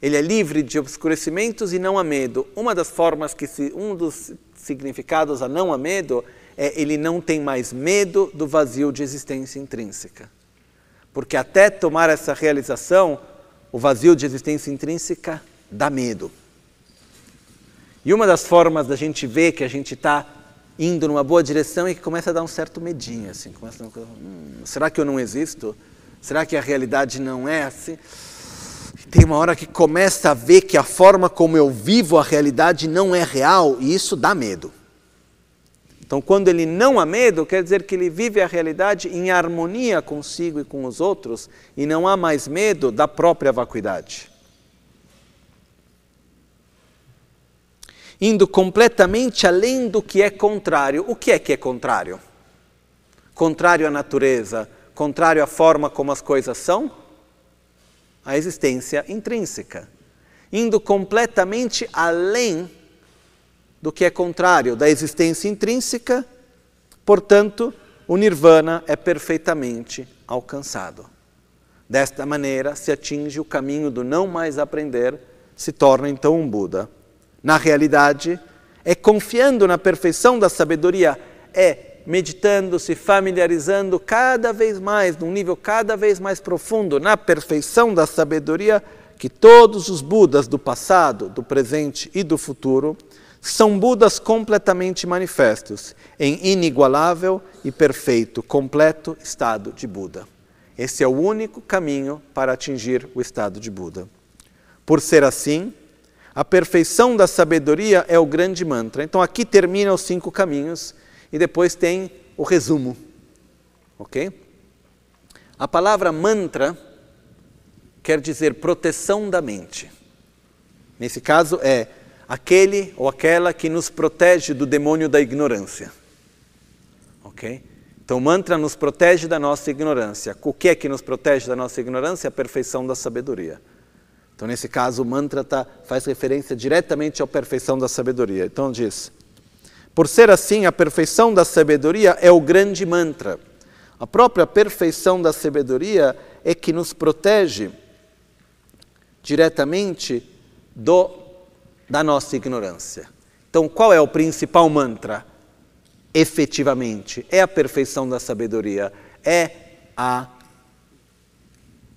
Ele é livre de obscurecimentos e não há medo. Uma das formas que se, um dos significados a não há medo é ele não tem mais medo do vazio de existência intrínseca. Porque até tomar essa realização, o vazio de existência intrínseca dá medo. E uma das formas da gente ver que a gente está indo numa boa direção é que começa a dar um certo medinho, assim, começa a hum, será que eu não existo? Será que a realidade não é assim? Tem uma hora que começa a ver que a forma como eu vivo a realidade não é real e isso dá medo. Então, quando ele não há medo, quer dizer que ele vive a realidade em harmonia consigo e com os outros e não há mais medo da própria vacuidade. Indo completamente além do que é contrário. O que é que é contrário? Contrário à natureza, contrário à forma como as coisas são? A existência intrínseca. Indo completamente além do que é contrário da existência intrínseca, portanto, o nirvana é perfeitamente alcançado. Desta maneira, se atinge o caminho do não mais aprender, se torna então um Buda. Na realidade, é confiando na perfeição da sabedoria, é meditando, se familiarizando cada vez mais, num nível cada vez mais profundo, na perfeição da sabedoria, que todos os Budas do passado, do presente e do futuro são Budas completamente manifestos, em inigualável e perfeito, completo estado de Buda. Esse é o único caminho para atingir o estado de Buda. Por ser assim, a perfeição da sabedoria é o grande mantra. Então aqui termina os cinco caminhos e depois tem o resumo. Ok? A palavra mantra quer dizer proteção da mente. Nesse caso é aquele ou aquela que nos protege do demônio da ignorância. Ok? Então, o mantra nos protege da nossa ignorância. O que é que nos protege da nossa ignorância? A perfeição da sabedoria. Então, nesse caso, o mantra tá, faz referência diretamente à perfeição da sabedoria. Então, diz: Por ser assim, a perfeição da sabedoria é o grande mantra. A própria perfeição da sabedoria é que nos protege diretamente do da nossa ignorância. Então, qual é o principal mantra? Efetivamente, é a perfeição da sabedoria, é a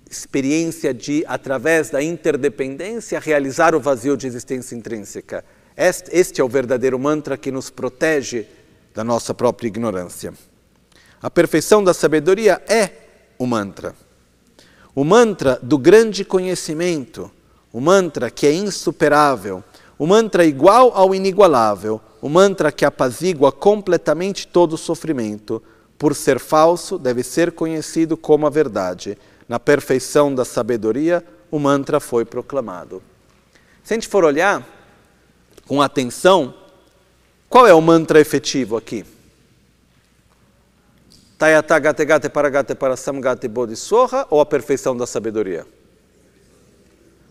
experiência de, através da interdependência, realizar o vazio de existência intrínseca. Este é o verdadeiro mantra que nos protege da nossa própria ignorância. A perfeição da sabedoria é o mantra. O mantra do grande conhecimento, o mantra que é insuperável, o mantra igual ao inigualável, o mantra que apazigua completamente todo o sofrimento, por ser falso, deve ser conhecido como a verdade na perfeição da sabedoria, o mantra foi proclamado. Se a gente for olhar com atenção, qual é o mantra efetivo aqui? Tayata gate gate paragate parasam gate bodhisoha ou a perfeição da sabedoria?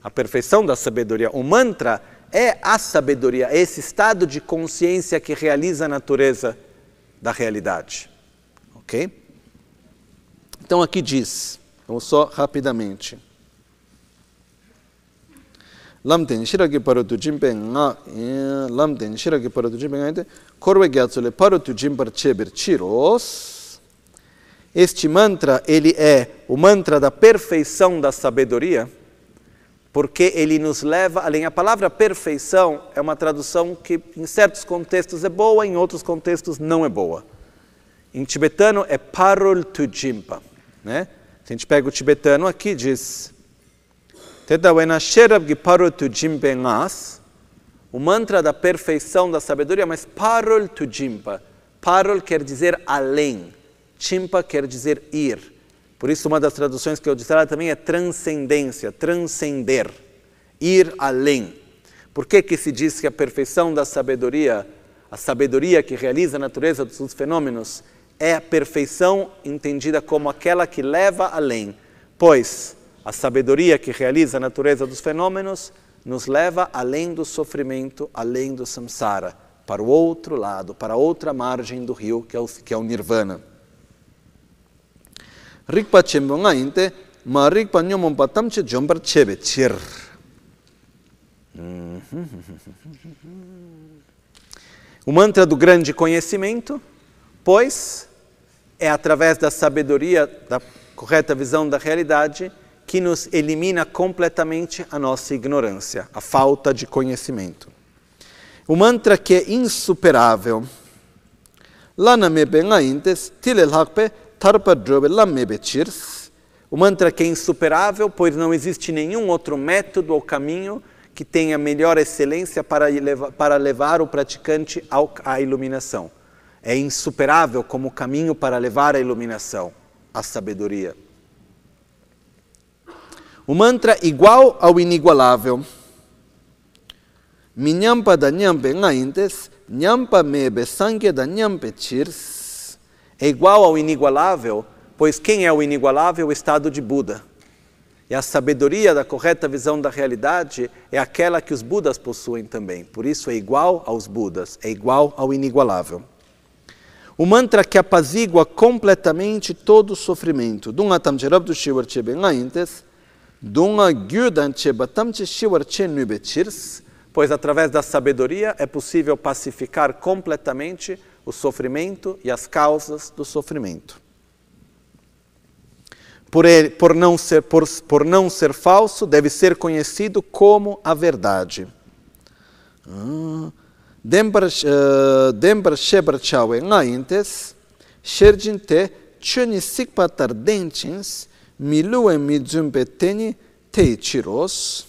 A perfeição da sabedoria. O mantra é a sabedoria, é esse estado de consciência que realiza a natureza da realidade. Ok? Então aqui diz: Vamos só rapidamente. Lamten shiragi paratu jimpe nga lamten shiragi paratu jimpe nga ite korwe gyatsule paratu jimpar cheber chiros. Este mantra ele é o mantra da perfeição da sabedoria porque ele nos leva além. A palavra perfeição é uma tradução que em certos contextos é boa em outros contextos não é boa. Em tibetano é parul tujimpa né? Se a gente pega o tibetano aqui, diz o mantra da perfeição da sabedoria, mas parol tu jimpa. Parol quer dizer além, chimpa quer dizer ir. Por isso, uma das traduções que eu disse também é transcendência, transcender, ir além. Por que, que se diz que a perfeição da sabedoria, a sabedoria que realiza a natureza dos fenômenos, é a perfeição entendida como aquela que leva além, pois a sabedoria que realiza a natureza dos fenômenos nos leva além do sofrimento, além do samsara, para o outro lado, para a outra margem do rio, que é o, que é o nirvana. Rikpa chembonga inte, ma rikpa nyomon patamche jombar chebe chir. O mantra do grande conhecimento, pois é através da sabedoria, da correta visão da realidade, que nos elimina completamente a nossa ignorância, a falta de conhecimento. O mantra que é insuperável. O mantra que é insuperável, pois não existe nenhum outro método ou caminho que tenha melhor excelência para para levar o praticante à iluminação é insuperável como caminho para levar a iluminação, a sabedoria. O mantra igual ao inigualável. Minyampa da nyampe ngaintes, nyampa mebe sangue da nyampe chirs. É igual ao inigualável, pois quem é o inigualável? O estado de Buda. E a sabedoria da correta visão da realidade é aquela que os Budas possuem também. Por isso é igual aos Budas, é igual ao inigualável. O mantra que apazigua completamente todo o sofrimento. Dunga tamche rabdu shivar chebe ngaintes, dunga gyudan cheba tamche shivar che chirs, pois através da sabedoria é possível pacificar completamente o sofrimento e as causas do sofrimento. Por, ele, por, não ser, por, por não ser falso, deve ser conhecido como a verdade. Ah. dembra shebar chawe nga intes sherjin te chuni sikpa tar denchins miluwe midzumbe teni teichiros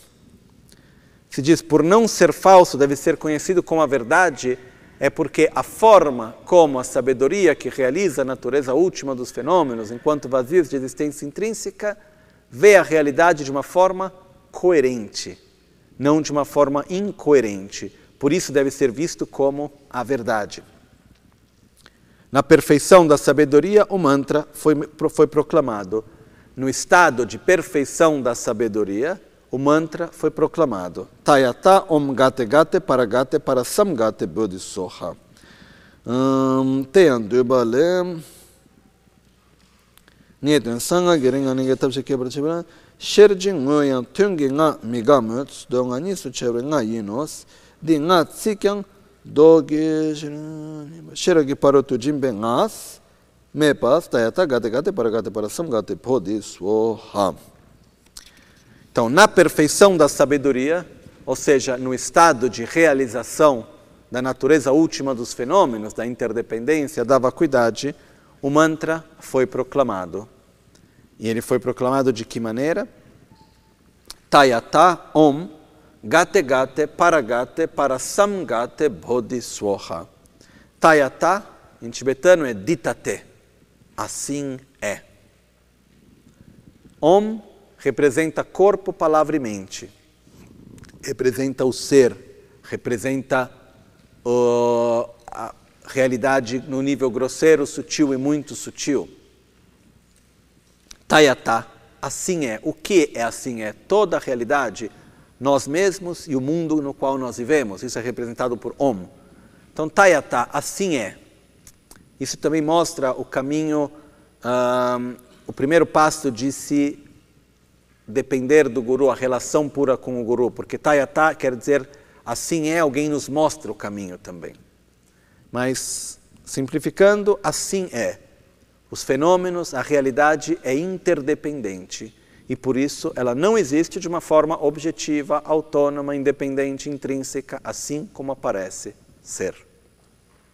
se diz por não ser falso deve ser conhecido como a verdade é porque a forma como a sabedoria que realiza a natureza última dos fenômenos enquanto vazios de existência intrínseca vê a realidade de uma forma coerente não de uma forma incoerente por isso deve ser visto como a verdade. Na perfeição da sabedoria, o mantra foi, foi proclamado no estado de perfeição da sabedoria, o mantra foi proclamado. Tayata om gate gate paragate para samgate bodhisoha. Um, Teyandubale. Nieten sanga geringa ninge tabse quebra chebra. Sherjin ngoyan tungi nga migamuts do nga nisu chebre nga yinos. Di nga tsikyang doge paro tu jimbe ngas. Meu paz, tayata, gate, gate, para gate, para sam, gate, bodhisoha. Então, na perfeição da sabedoria, ou seja, no estado de realização da natureza última dos fenômenos, da interdependência, da vacuidade, o mantra foi proclamado. E ele foi proclamado de que maneira? Tayata Om Gate Gate Paragate para samgate Bodhiswaha. Tayata, em tibetano, é ditate. Assim é. Om representa corpo, palavra e mente. Representa o ser, representa uh, a realidade no nível grosseiro, sutil e muito sutil. Tayatá, assim é. O que é assim é? Toda a realidade, nós mesmos e o mundo no qual nós vivemos. Isso é representado por Om. Então, Tayatá, assim é. Isso também mostra o caminho, um, o primeiro passo de se depender do guru, a relação pura com o guru, porque Tayatá quer dizer assim é, alguém nos mostra o caminho também. Mas, simplificando, assim é. Os fenômenos, a realidade é interdependente e por isso ela não existe de uma forma objetiva, autônoma, independente, intrínseca, assim como aparece ser.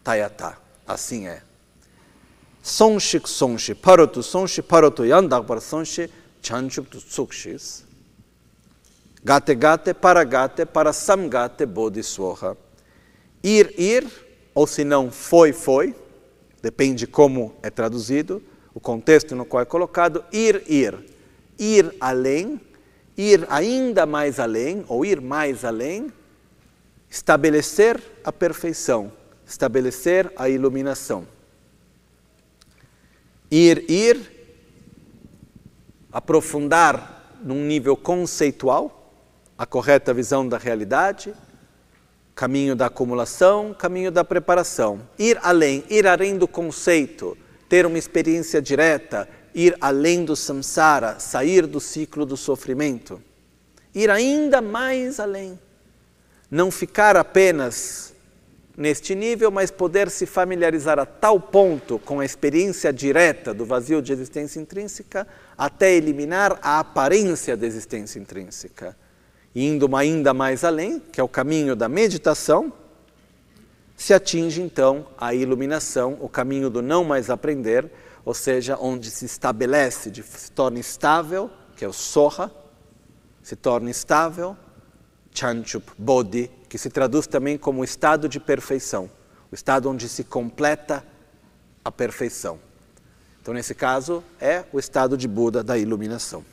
Tayatá, assim é. Sonshik sonshi parotu sonshi parotu yandak par sonshi chanchuk tu tsukshis. Gate gate para gate para samgate bodhiswaha. Ir ir, ou se não foi foi, depende como é traduzido, o contexto no qual é colocado, ir, ir. Ir além, ir ainda mais além, ou ir mais além, estabelecer a perfeição, estabelecer a iluminação. Ir, ir, aprofundar num nível conceitual a correta visão da realidade, caminho da acumulação, caminho da preparação. Ir além, ir além do conceito, ter uma experiência direta, ir além do samsara, sair do ciclo do sofrimento. Ir ainda mais além. Não ficar apenas neste nível, mas poder se familiarizar a tal ponto com a experiência direta do vazio de existência intrínseca, até eliminar a aparência da existência intrínseca. Indo ainda mais além, que é o caminho da meditação, se atinge então a iluminação, o caminho do não mais aprender, ou seja, onde se estabelece, se torna estável, que é o Soha, se torna estável, Chanchup Bodhi, que se traduz também como estado de perfeição, o estado onde se completa a perfeição. Então, nesse caso, é o estado de Buda da iluminação.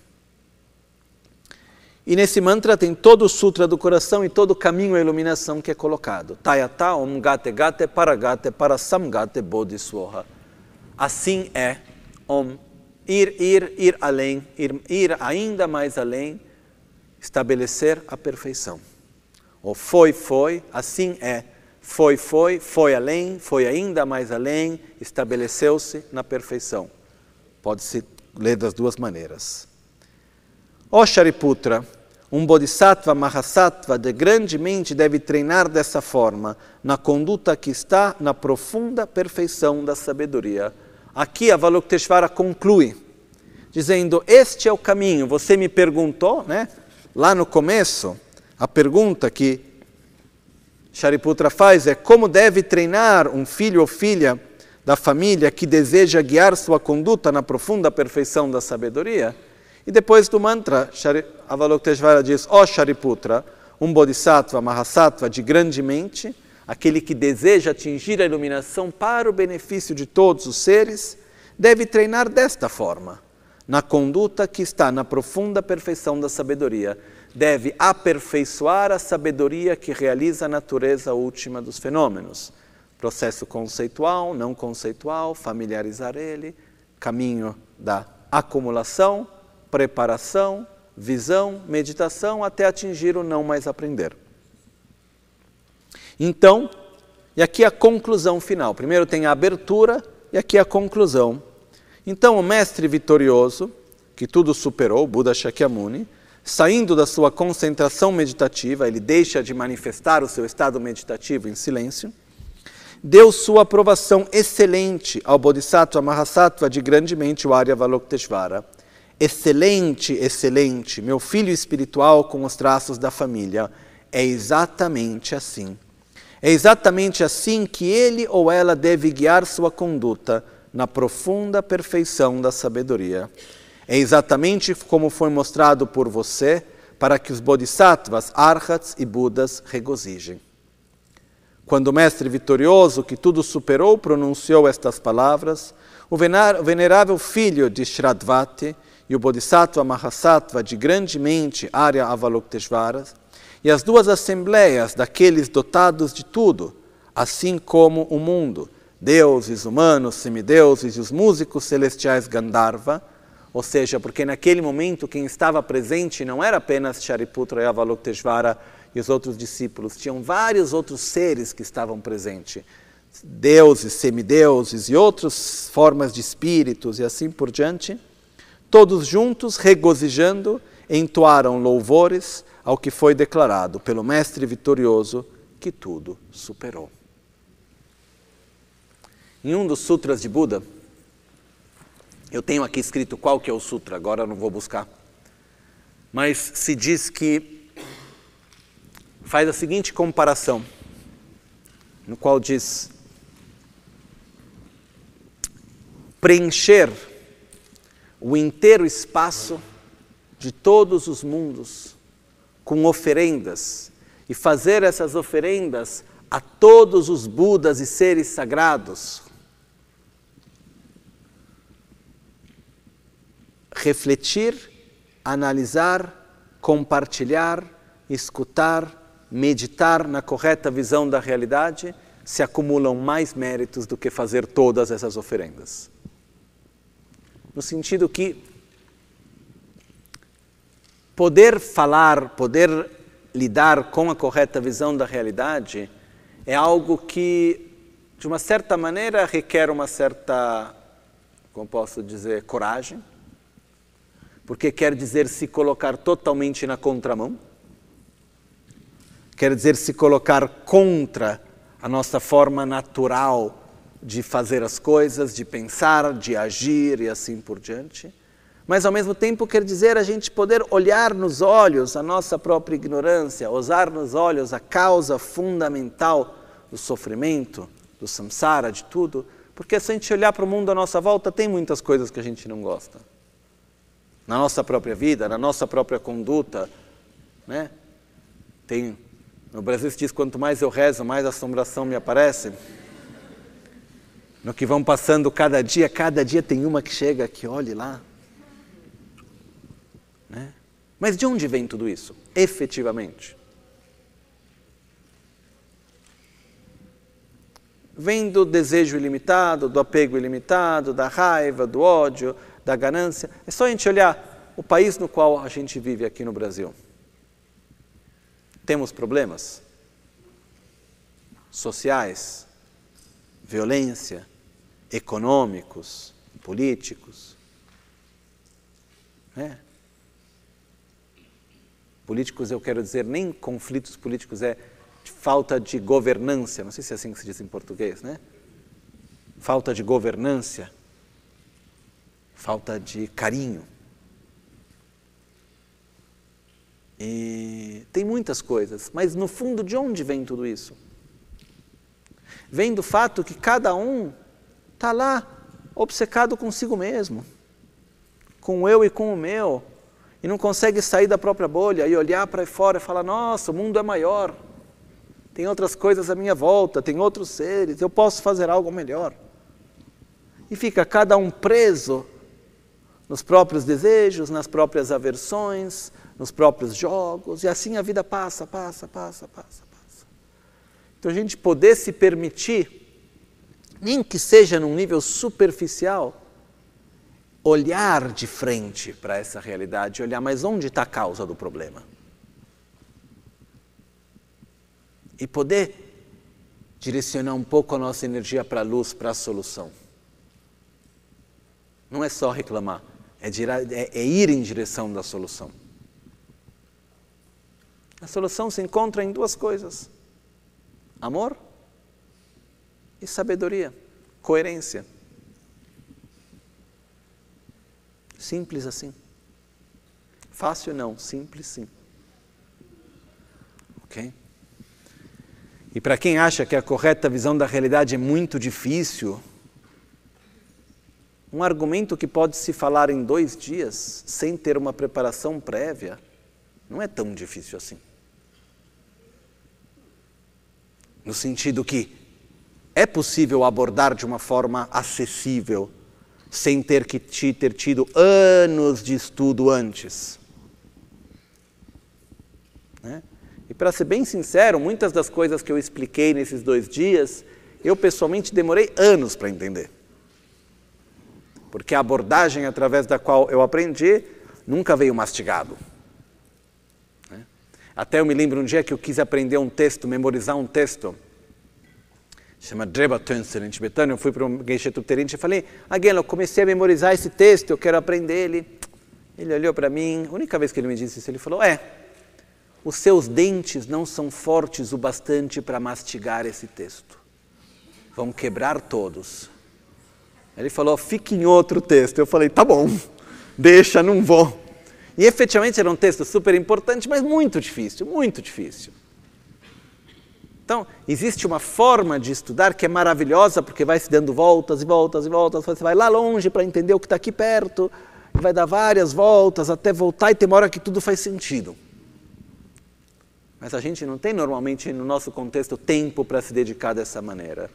E nesse mantra tem todo o sutra do coração e todo o caminho à iluminação que é colocado. Tayata om gate gate paragate parasamgate bodhiswaha. Assim é om ir, ir, ir além, ir, ir ainda mais além, estabelecer a perfeição. O foi, foi, assim é. Foi, foi, foi além, foi ainda mais além, estabeleceu-se na perfeição. Pode-se ler das duas maneiras. Ó Shariputra, um Bodhisattva Mahasattva de grande mente deve treinar dessa forma, na conduta que está na profunda perfeição da sabedoria. Aqui Avalokiteshvara conclui, dizendo: Este é o caminho. Você me perguntou, né? Lá no começo, a pergunta que Shariputra faz é como deve treinar um filho ou filha da família que deseja guiar sua conduta na profunda perfeição da sabedoria. E depois do mantra, Avalokiteshvara diz, ó oh Shariputra, um bodhisattva, mahasattva de grande mente, aquele que deseja atingir a iluminação para o benefício de todos os seres, deve treinar desta forma, na conduta que está na profunda perfeição da sabedoria. Deve aperfeiçoar a sabedoria que realiza a natureza última dos fenômenos. Processo conceitual, não conceitual, familiarizar ele, caminho da acumulação, preparação, visão, meditação, até atingir o não mais aprender. Então, e aqui a conclusão final. Primeiro tem a abertura e aqui a conclusão. Então, o mestre vitorioso, que tudo superou, Buda Shakyamuni, saindo da sua concentração meditativa, ele deixa de manifestar o seu estado meditativo em silêncio, deu sua aprovação excelente ao Bodhisattva Mahasattva de grandemente o Arya Avalokiteshvara. Excelente, excelente, meu filho espiritual com os traços da família. É exatamente assim. É exatamente assim que ele ou ela deve guiar sua conduta na profunda perfeição da sabedoria. É exatamente como foi mostrado por você para que os bodhisattvas, arhats e budas regozijem. Quando o mestre vitorioso, que tudo superou, pronunciou estas palavras, o venerável filho de Shradvati e o bodhisattva Mahasattva de grandemente Arya Avalokiteshvara e as duas assembleias daqueles dotados de tudo, assim como o mundo, deuses, humanos, semideuses e os músicos celestiais Gandharva, ou seja, porque naquele momento quem estava presente não era apenas Shariputra e Avalokiteshvara e os outros discípulos, tinham vários outros seres que estavam presentes, deuses, semideuses e outras formas de espíritos e assim por diante. Todos juntos, regozijando, entoaram louvores ao que foi declarado pelo Mestre vitorioso que tudo superou. Em um dos sutras de Buda, eu tenho aqui escrito qual que é o sutra, agora eu não vou buscar. Mas se diz que faz a seguinte comparação, no qual diz preencher o inteiro espaço de todos os mundos com oferendas e fazer essas oferendas a todos os Budas e seres sagrados refletir, analisar, compartilhar, escutar, meditar na correta visão da realidade, se acumulam mais méritos do que fazer todas essas oferendas. No sentido que poder falar, poder lidar com a correta visão da realidade é algo que, de uma certa maneira, requer uma certa, como posso dizer, coragem, porque quer dizer se colocar totalmente na contramão, quer dizer se colocar contra a nossa forma natural de fazer as coisas, de pensar, de agir e assim por diante. Mas ao mesmo tempo quer dizer a gente poder olhar nos olhos a nossa própria ignorância, usar nos olhos a causa fundamental do sofrimento, do samsara, de tudo, porque se a gente olhar para o mundo à nossa volta, tem muitas coisas que a gente não gosta na nossa própria vida, na nossa própria conduta. Né? Tem, no Brasil se diz, quanto mais eu rezo, mais assombração me aparece. No que vão passando cada dia, cada dia tem uma que chega que olhe lá. Né? Mas de onde vem tudo isso, efetivamente? Vem do desejo ilimitado, do apego ilimitado, da raiva, do ódio, da ganância. É só a gente olhar o país no qual a gente vive aqui no Brasil. Temos problemas sociais, violência, econômicos, políticos. É. Políticos, eu quero dizer, nem conflitos políticos, é falta de governança, não sei se é assim que se diz em português, né? Falta de governança falta de carinho. E tem muitas coisas, mas no fundo, de onde vem tudo isso? Vem do fato que cada um está lá obcecado consigo mesmo, com o eu e com o meu, e não consegue sair da própria bolha e olhar para fora e falar: nossa, o mundo é maior, tem outras coisas à minha volta, tem outros seres, eu posso fazer algo melhor. E fica cada um preso nos próprios desejos, nas próprias aversões, nos próprios jogos, e assim a vida passa, passa, passa, passa, passa. Então a gente poder se permitir, nem que seja num nível superficial, olhar de frente para essa realidade, olhar, mas onde está a causa do problema? E poder direcionar um pouco a nossa energia para a luz, para a solução. não é só reclamar, é, é, é ir em direção da solução. A solução se encontra em duas coisas: amor e sabedoria, coerência. Simples assim. Fácil não, simples sim. Ok? E para quem acha que a correta visão da realidade é muito difícil, um argumento que pode se falar em dois dias, sem ter uma preparação prévia, não é tão difícil assim. No sentido que é possível abordar de uma forma acessível, sem ter que ter tido anos de estudo antes. Né? E para ser bem sincero, muitas das coisas que eu expliquei nesses dois dias, eu pessoalmente demorei anos para entender. Porque a abordagem através da qual eu aprendi nunca veio mastigado. Né? Até eu me lembro um dia que eu quis aprender um texto, memorizar um texto chama Dreba Tönsen, em tibetano. Eu fui para um Geishe Tupterinte e falei, Aguelo, eu comecei a memorizar esse texto, eu quero aprender ele. Ele olhou para mim, a única vez que ele me disse isso, ele falou, é, os seus dentes não são fortes o bastante para mastigar esse texto. Vão quebrar todos. Ele falou, fique em outro texto. Eu falei, tá bom, deixa, não vou. E efetivamente era um texto super importante, mas muito difícil, muito difícil. Então, existe uma forma de estudar que é maravilhosa, porque vai se dando voltas e voltas e voltas. Você vai lá longe para entender o que está aqui perto, vai dar várias voltas até voltar, e tem uma hora que tudo faz sentido. Mas a gente não tem normalmente, no nosso contexto, tempo para se dedicar dessa maneira.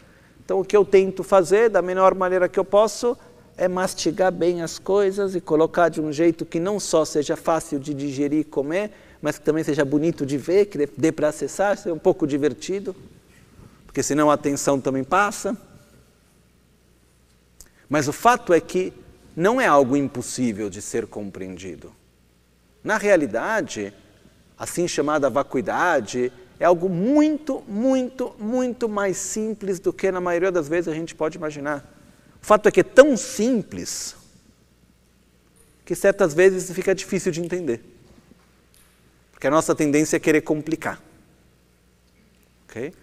Então, o que eu tento fazer, da melhor maneira que eu posso, é mastigar bem as coisas e colocar de um jeito que não só seja fácil de digerir e comer, mas que também seja bonito de ver, que dê para acessar, seja um pouco divertido, porque senão a atenção também passa. Mas o fato é que não é algo impossível de ser compreendido. Na realidade, assim chamada vacuidade, é algo muito, muito, muito mais simples do que na maioria das vezes a gente pode imaginar. O fato é que é tão simples que certas vezes fica difícil de entender. Porque a nossa tendência é querer complicar. Ok?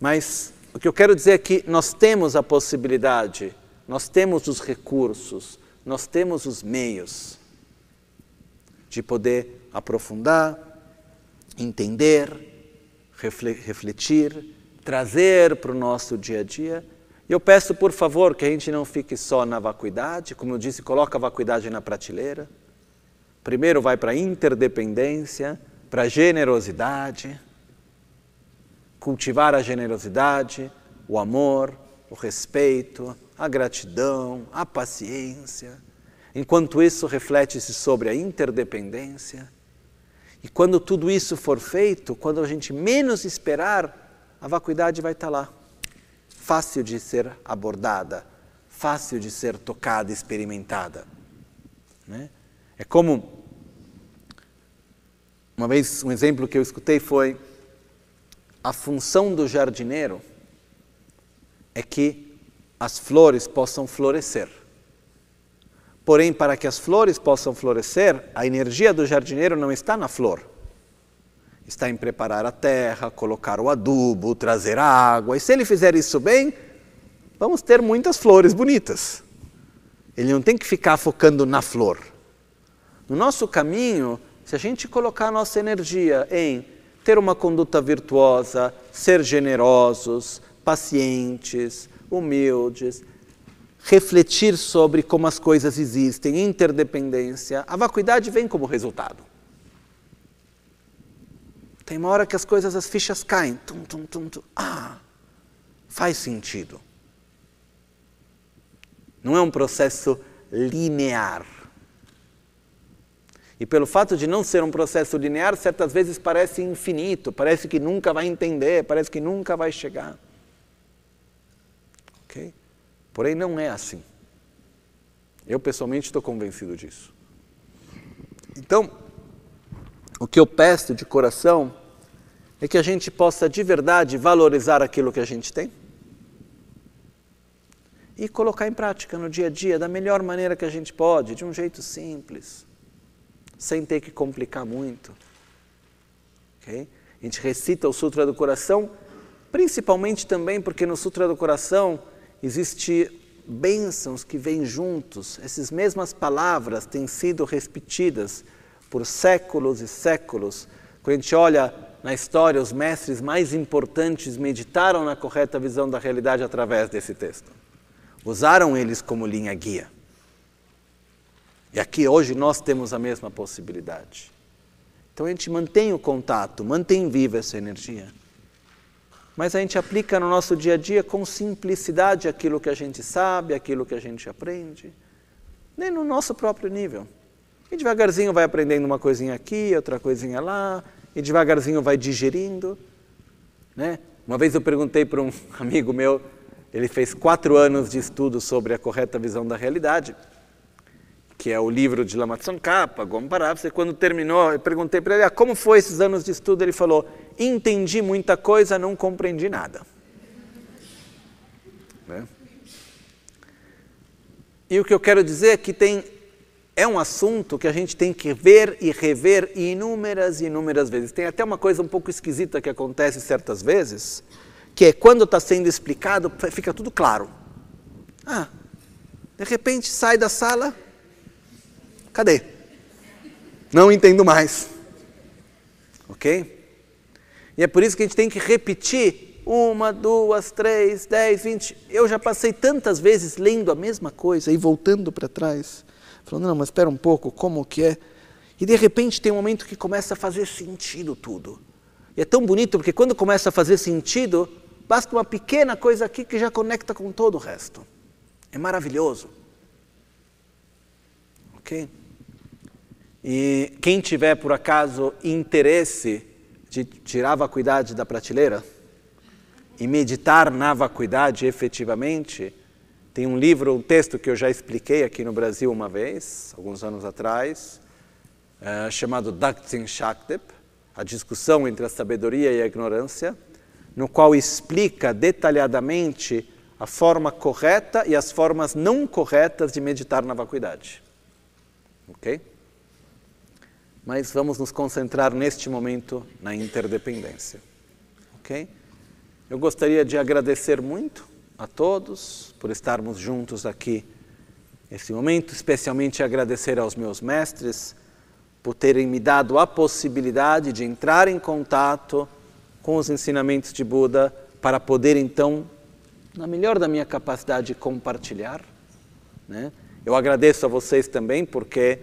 Mas o que eu quero dizer é que nós temos a possibilidade, nós temos os recursos, nós temos os meios de poder aprofundar, entender, refletir, trazer para o nosso dia a dia. E eu peço, por favor, que a gente não fique só na vacuidade, como eu disse, coloca a vacuidade na prateleira. Primeiro vai para a interdependência, para a generosidade, cultivar a generosidade, o amor, o respeito, a gratidão, a paciência. Enquanto isso reflete-se sobre a interdependência. E quando tudo isso for feito, quando a gente menos esperar, a vacuidade vai estar lá. Fácil de ser abordada, fácil de ser tocada, experimentada. Né? É como uma vez, um exemplo que eu escutei foi: a função do jardineiro é que as flores possam florescer. Porém, para que as flores possam florescer, a energia do jardineiro não está na flor. Está em preparar a terra, colocar o adubo, trazer a água. E se ele fizer isso bem, vamos ter muitas flores bonitas. Ele não tem que ficar focando na flor. No nosso caminho, se a gente colocar a nossa energia em ter uma conduta virtuosa, ser generosos, pacientes, humildes, refletir sobre como as coisas existem, interdependência, a vacuidade vem como resultado. Tem uma hora que as coisas, as fichas caem. Tum, tum, tum, tum. Ah, faz sentido. Não é um processo linear. E pelo fato de não ser um processo linear, certas vezes parece infinito, parece que nunca vai entender, parece que nunca vai chegar. Porém, não é assim. Eu pessoalmente estou convencido disso. Então, o que eu peço de coração é que a gente possa de verdade valorizar aquilo que a gente tem. e colocar em prática no dia a dia da melhor maneira que a gente pode, de um jeito simples, sem ter que complicar muito. Okay? A gente recita o Sutra do Coração, principalmente também porque no Sutra do Coração existe bênçãos que vêm juntos. Essas mesmas palavras têm sido repetidas por séculos e séculos. Quando a gente olha na história, os mestres mais importantes meditaram na correta visão da realidade através desse texto usaram eles como linha guia. E aqui hoje nós temos a mesma possibilidade. Então a gente mantém o contato, mantém viva essa energia. Mas a gente aplica no nosso dia a dia com simplicidade aquilo que a gente sabe, aquilo que a gente aprende, nem no nosso próprio nível. E devagarzinho vai aprendendo uma coisinha aqui, outra coisinha lá, e devagarzinho vai digerindo. Né? Uma vez eu perguntei para um amigo meu, ele fez quatro anos de estudo sobre a correta visão da realidade, que é o livro de Lama Tsongkhapa, Gomparavsa. E quando terminou, eu perguntei para ele, ah, como foi esses anos de estudo? Ele falou, entendi muita coisa, não compreendi nada. Né? E o que eu quero dizer é que tem, é um assunto que a gente tem que ver e rever inúmeras e inúmeras vezes. Tem até uma coisa um pouco esquisita que acontece certas vezes, que é quando está sendo explicado, fica tudo claro. Ah, de repente sai da sala, cadê? Não entendo mais. Ok? E é por isso que a gente tem que repetir uma, duas, três, dez, vinte. Eu já passei tantas vezes lendo a mesma coisa e voltando para trás, falando, não, mas espera um pouco, como que é? E de repente tem um momento que começa a fazer sentido tudo. E é tão bonito porque quando começa a fazer sentido, Basta uma pequena coisa aqui que já conecta com todo o resto. É maravilhoso. Ok? E quem tiver, por acaso, interesse de tirar a vacuidade da prateleira e meditar na vacuidade efetivamente, tem um livro, um texto que eu já expliquei aqui no Brasil uma vez, alguns anos atrás, é, chamado Daktin Shaktip, a discussão entre a sabedoria e a ignorância no qual explica detalhadamente a forma correta e as formas não corretas de meditar na vacuidade. Ok? Mas vamos nos concentrar neste momento na interdependência. Ok? Eu gostaria de agradecer muito a todos por estarmos juntos aqui nesse momento, especialmente agradecer aos meus mestres por terem me dado a possibilidade de entrar em contato com os ensinamentos de Buda para poder então, na melhor da minha capacidade, compartilhar. Né? Eu agradeço a vocês também porque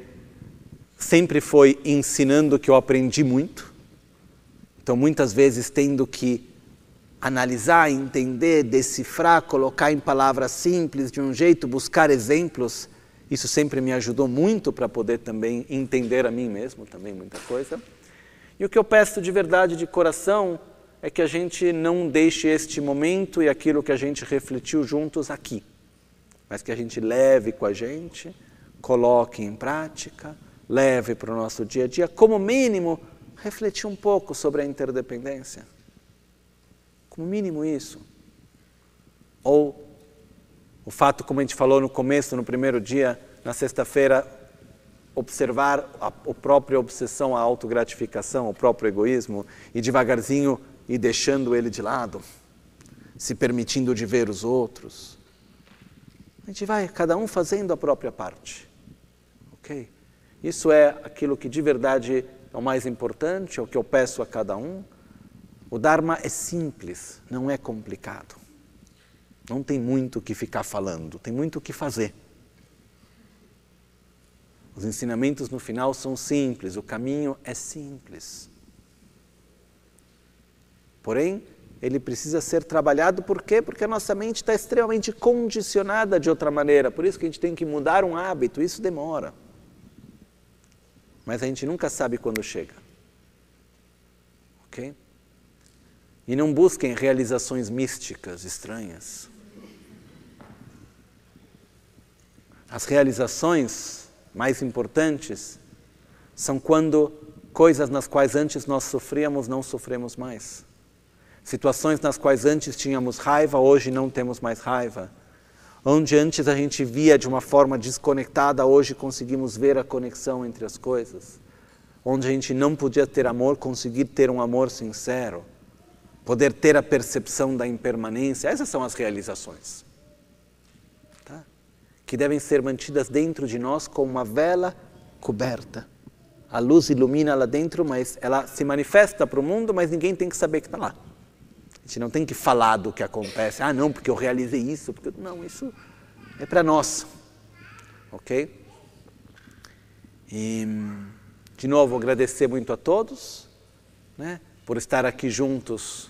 sempre foi ensinando que eu aprendi muito. Então, muitas vezes tendo que analisar, entender, decifrar, colocar em palavras simples, de um jeito, buscar exemplos, isso sempre me ajudou muito para poder também entender a mim mesmo, também muita coisa. E o que eu peço de verdade, de coração, é que a gente não deixe este momento e aquilo que a gente refletiu juntos aqui, mas que a gente leve com a gente, coloque em prática, leve para o nosso dia a dia, como mínimo, refletir um pouco sobre a interdependência. Como mínimo isso. Ou o fato, como a gente falou no começo, no primeiro dia, na sexta-feira, observar a, a própria obsessão, a autogratificação, o próprio egoísmo e devagarzinho e deixando ele de lado, se permitindo de ver os outros. A gente vai, cada um fazendo a própria parte. Ok? Isso é aquilo que de verdade é o mais importante, é o que eu peço a cada um. O Dharma é simples, não é complicado. Não tem muito o que ficar falando, tem muito o que fazer. Os ensinamentos no final são simples, o caminho é simples. Porém, ele precisa ser trabalhado por quê? Porque a nossa mente está extremamente condicionada de outra maneira. Por isso que a gente tem que mudar um hábito, isso demora. Mas a gente nunca sabe quando chega. Ok? E não busquem realizações místicas estranhas. As realizações mais importantes são quando coisas nas quais antes nós sofríamos não sofremos mais. Situações nas quais antes tínhamos raiva, hoje não temos mais raiva. Onde antes a gente via de uma forma desconectada, hoje conseguimos ver a conexão entre as coisas. Onde a gente não podia ter amor, conseguir ter um amor sincero. Poder ter a percepção da impermanência. Essas são as realizações. Tá? Que devem ser mantidas dentro de nós como uma vela coberta. A luz ilumina lá dentro, mas ela se manifesta para o mundo, mas ninguém tem que saber que está lá. A gente não tem que falar do que acontece. Ah, não, porque eu realizei isso. Porque... Não, isso é para nós. Ok? E, de novo, agradecer muito a todos né, por estar aqui juntos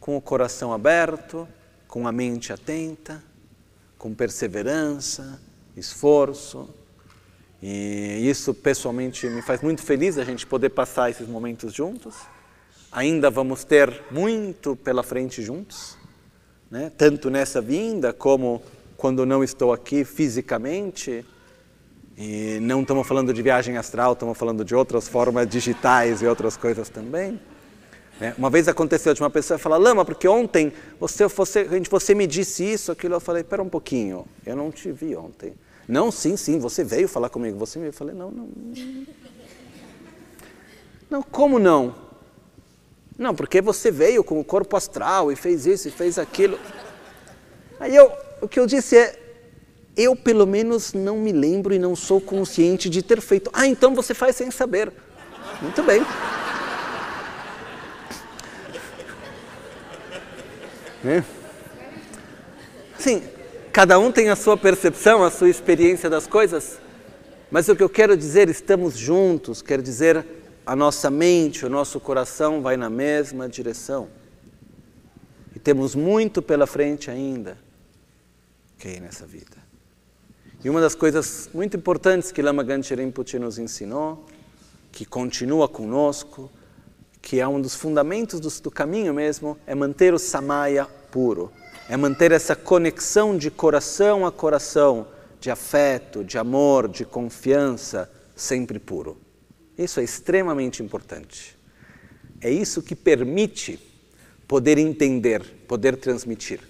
com o coração aberto, com a mente atenta, com perseverança, esforço. E isso pessoalmente me faz muito feliz a gente poder passar esses momentos juntos. Ainda vamos ter muito pela frente juntos, né? tanto nessa vinda como quando não estou aqui fisicamente. E não estamos falando de viagem astral, estamos falando de outras formas digitais e outras coisas também. Né? Uma vez aconteceu de uma pessoa falar, Lama, porque ontem você, você, você me disse isso, aquilo. Eu falei, espera um pouquinho, eu não te vi ontem. Não, sim, sim, você veio falar comigo, você me. Eu falei, não, não. Não, como não? Não, porque você veio com o corpo astral e fez isso e fez aquilo. Aí eu, o que eu disse é, eu pelo menos não me lembro e não sou consciente de ter feito. Ah, então você faz sem saber. Muito bem. Né? Sim, cada um tem a sua percepção, a sua experiência das coisas, mas o que eu quero dizer, estamos juntos, quer dizer, a nossa mente, o nosso coração vai na mesma direção. E temos muito pela frente ainda, ok, nessa vida. E uma das coisas muito importantes que Lama Ganche Rinpoche nos ensinou, que continua conosco, que é um dos fundamentos do, do caminho mesmo, é manter o samaya puro, é manter essa conexão de coração a coração, de afeto, de amor, de confiança, sempre puro. Isso é extremamente importante. É isso que permite poder entender, poder transmitir.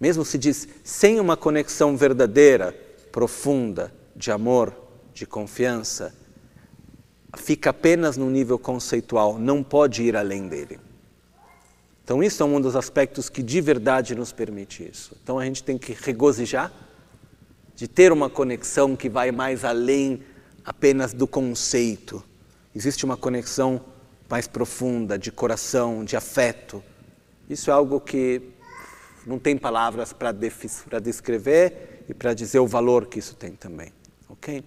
Mesmo se diz sem uma conexão verdadeira, profunda, de amor, de confiança, fica apenas no nível conceitual, não pode ir além dele. Então, isso é um dos aspectos que de verdade nos permite isso. Então, a gente tem que regozijar de ter uma conexão que vai mais além apenas do conceito. Existe uma conexão mais profunda de coração, de afeto. Isso é algo que não tem palavras para descrever e para dizer o valor que isso tem também. Ok?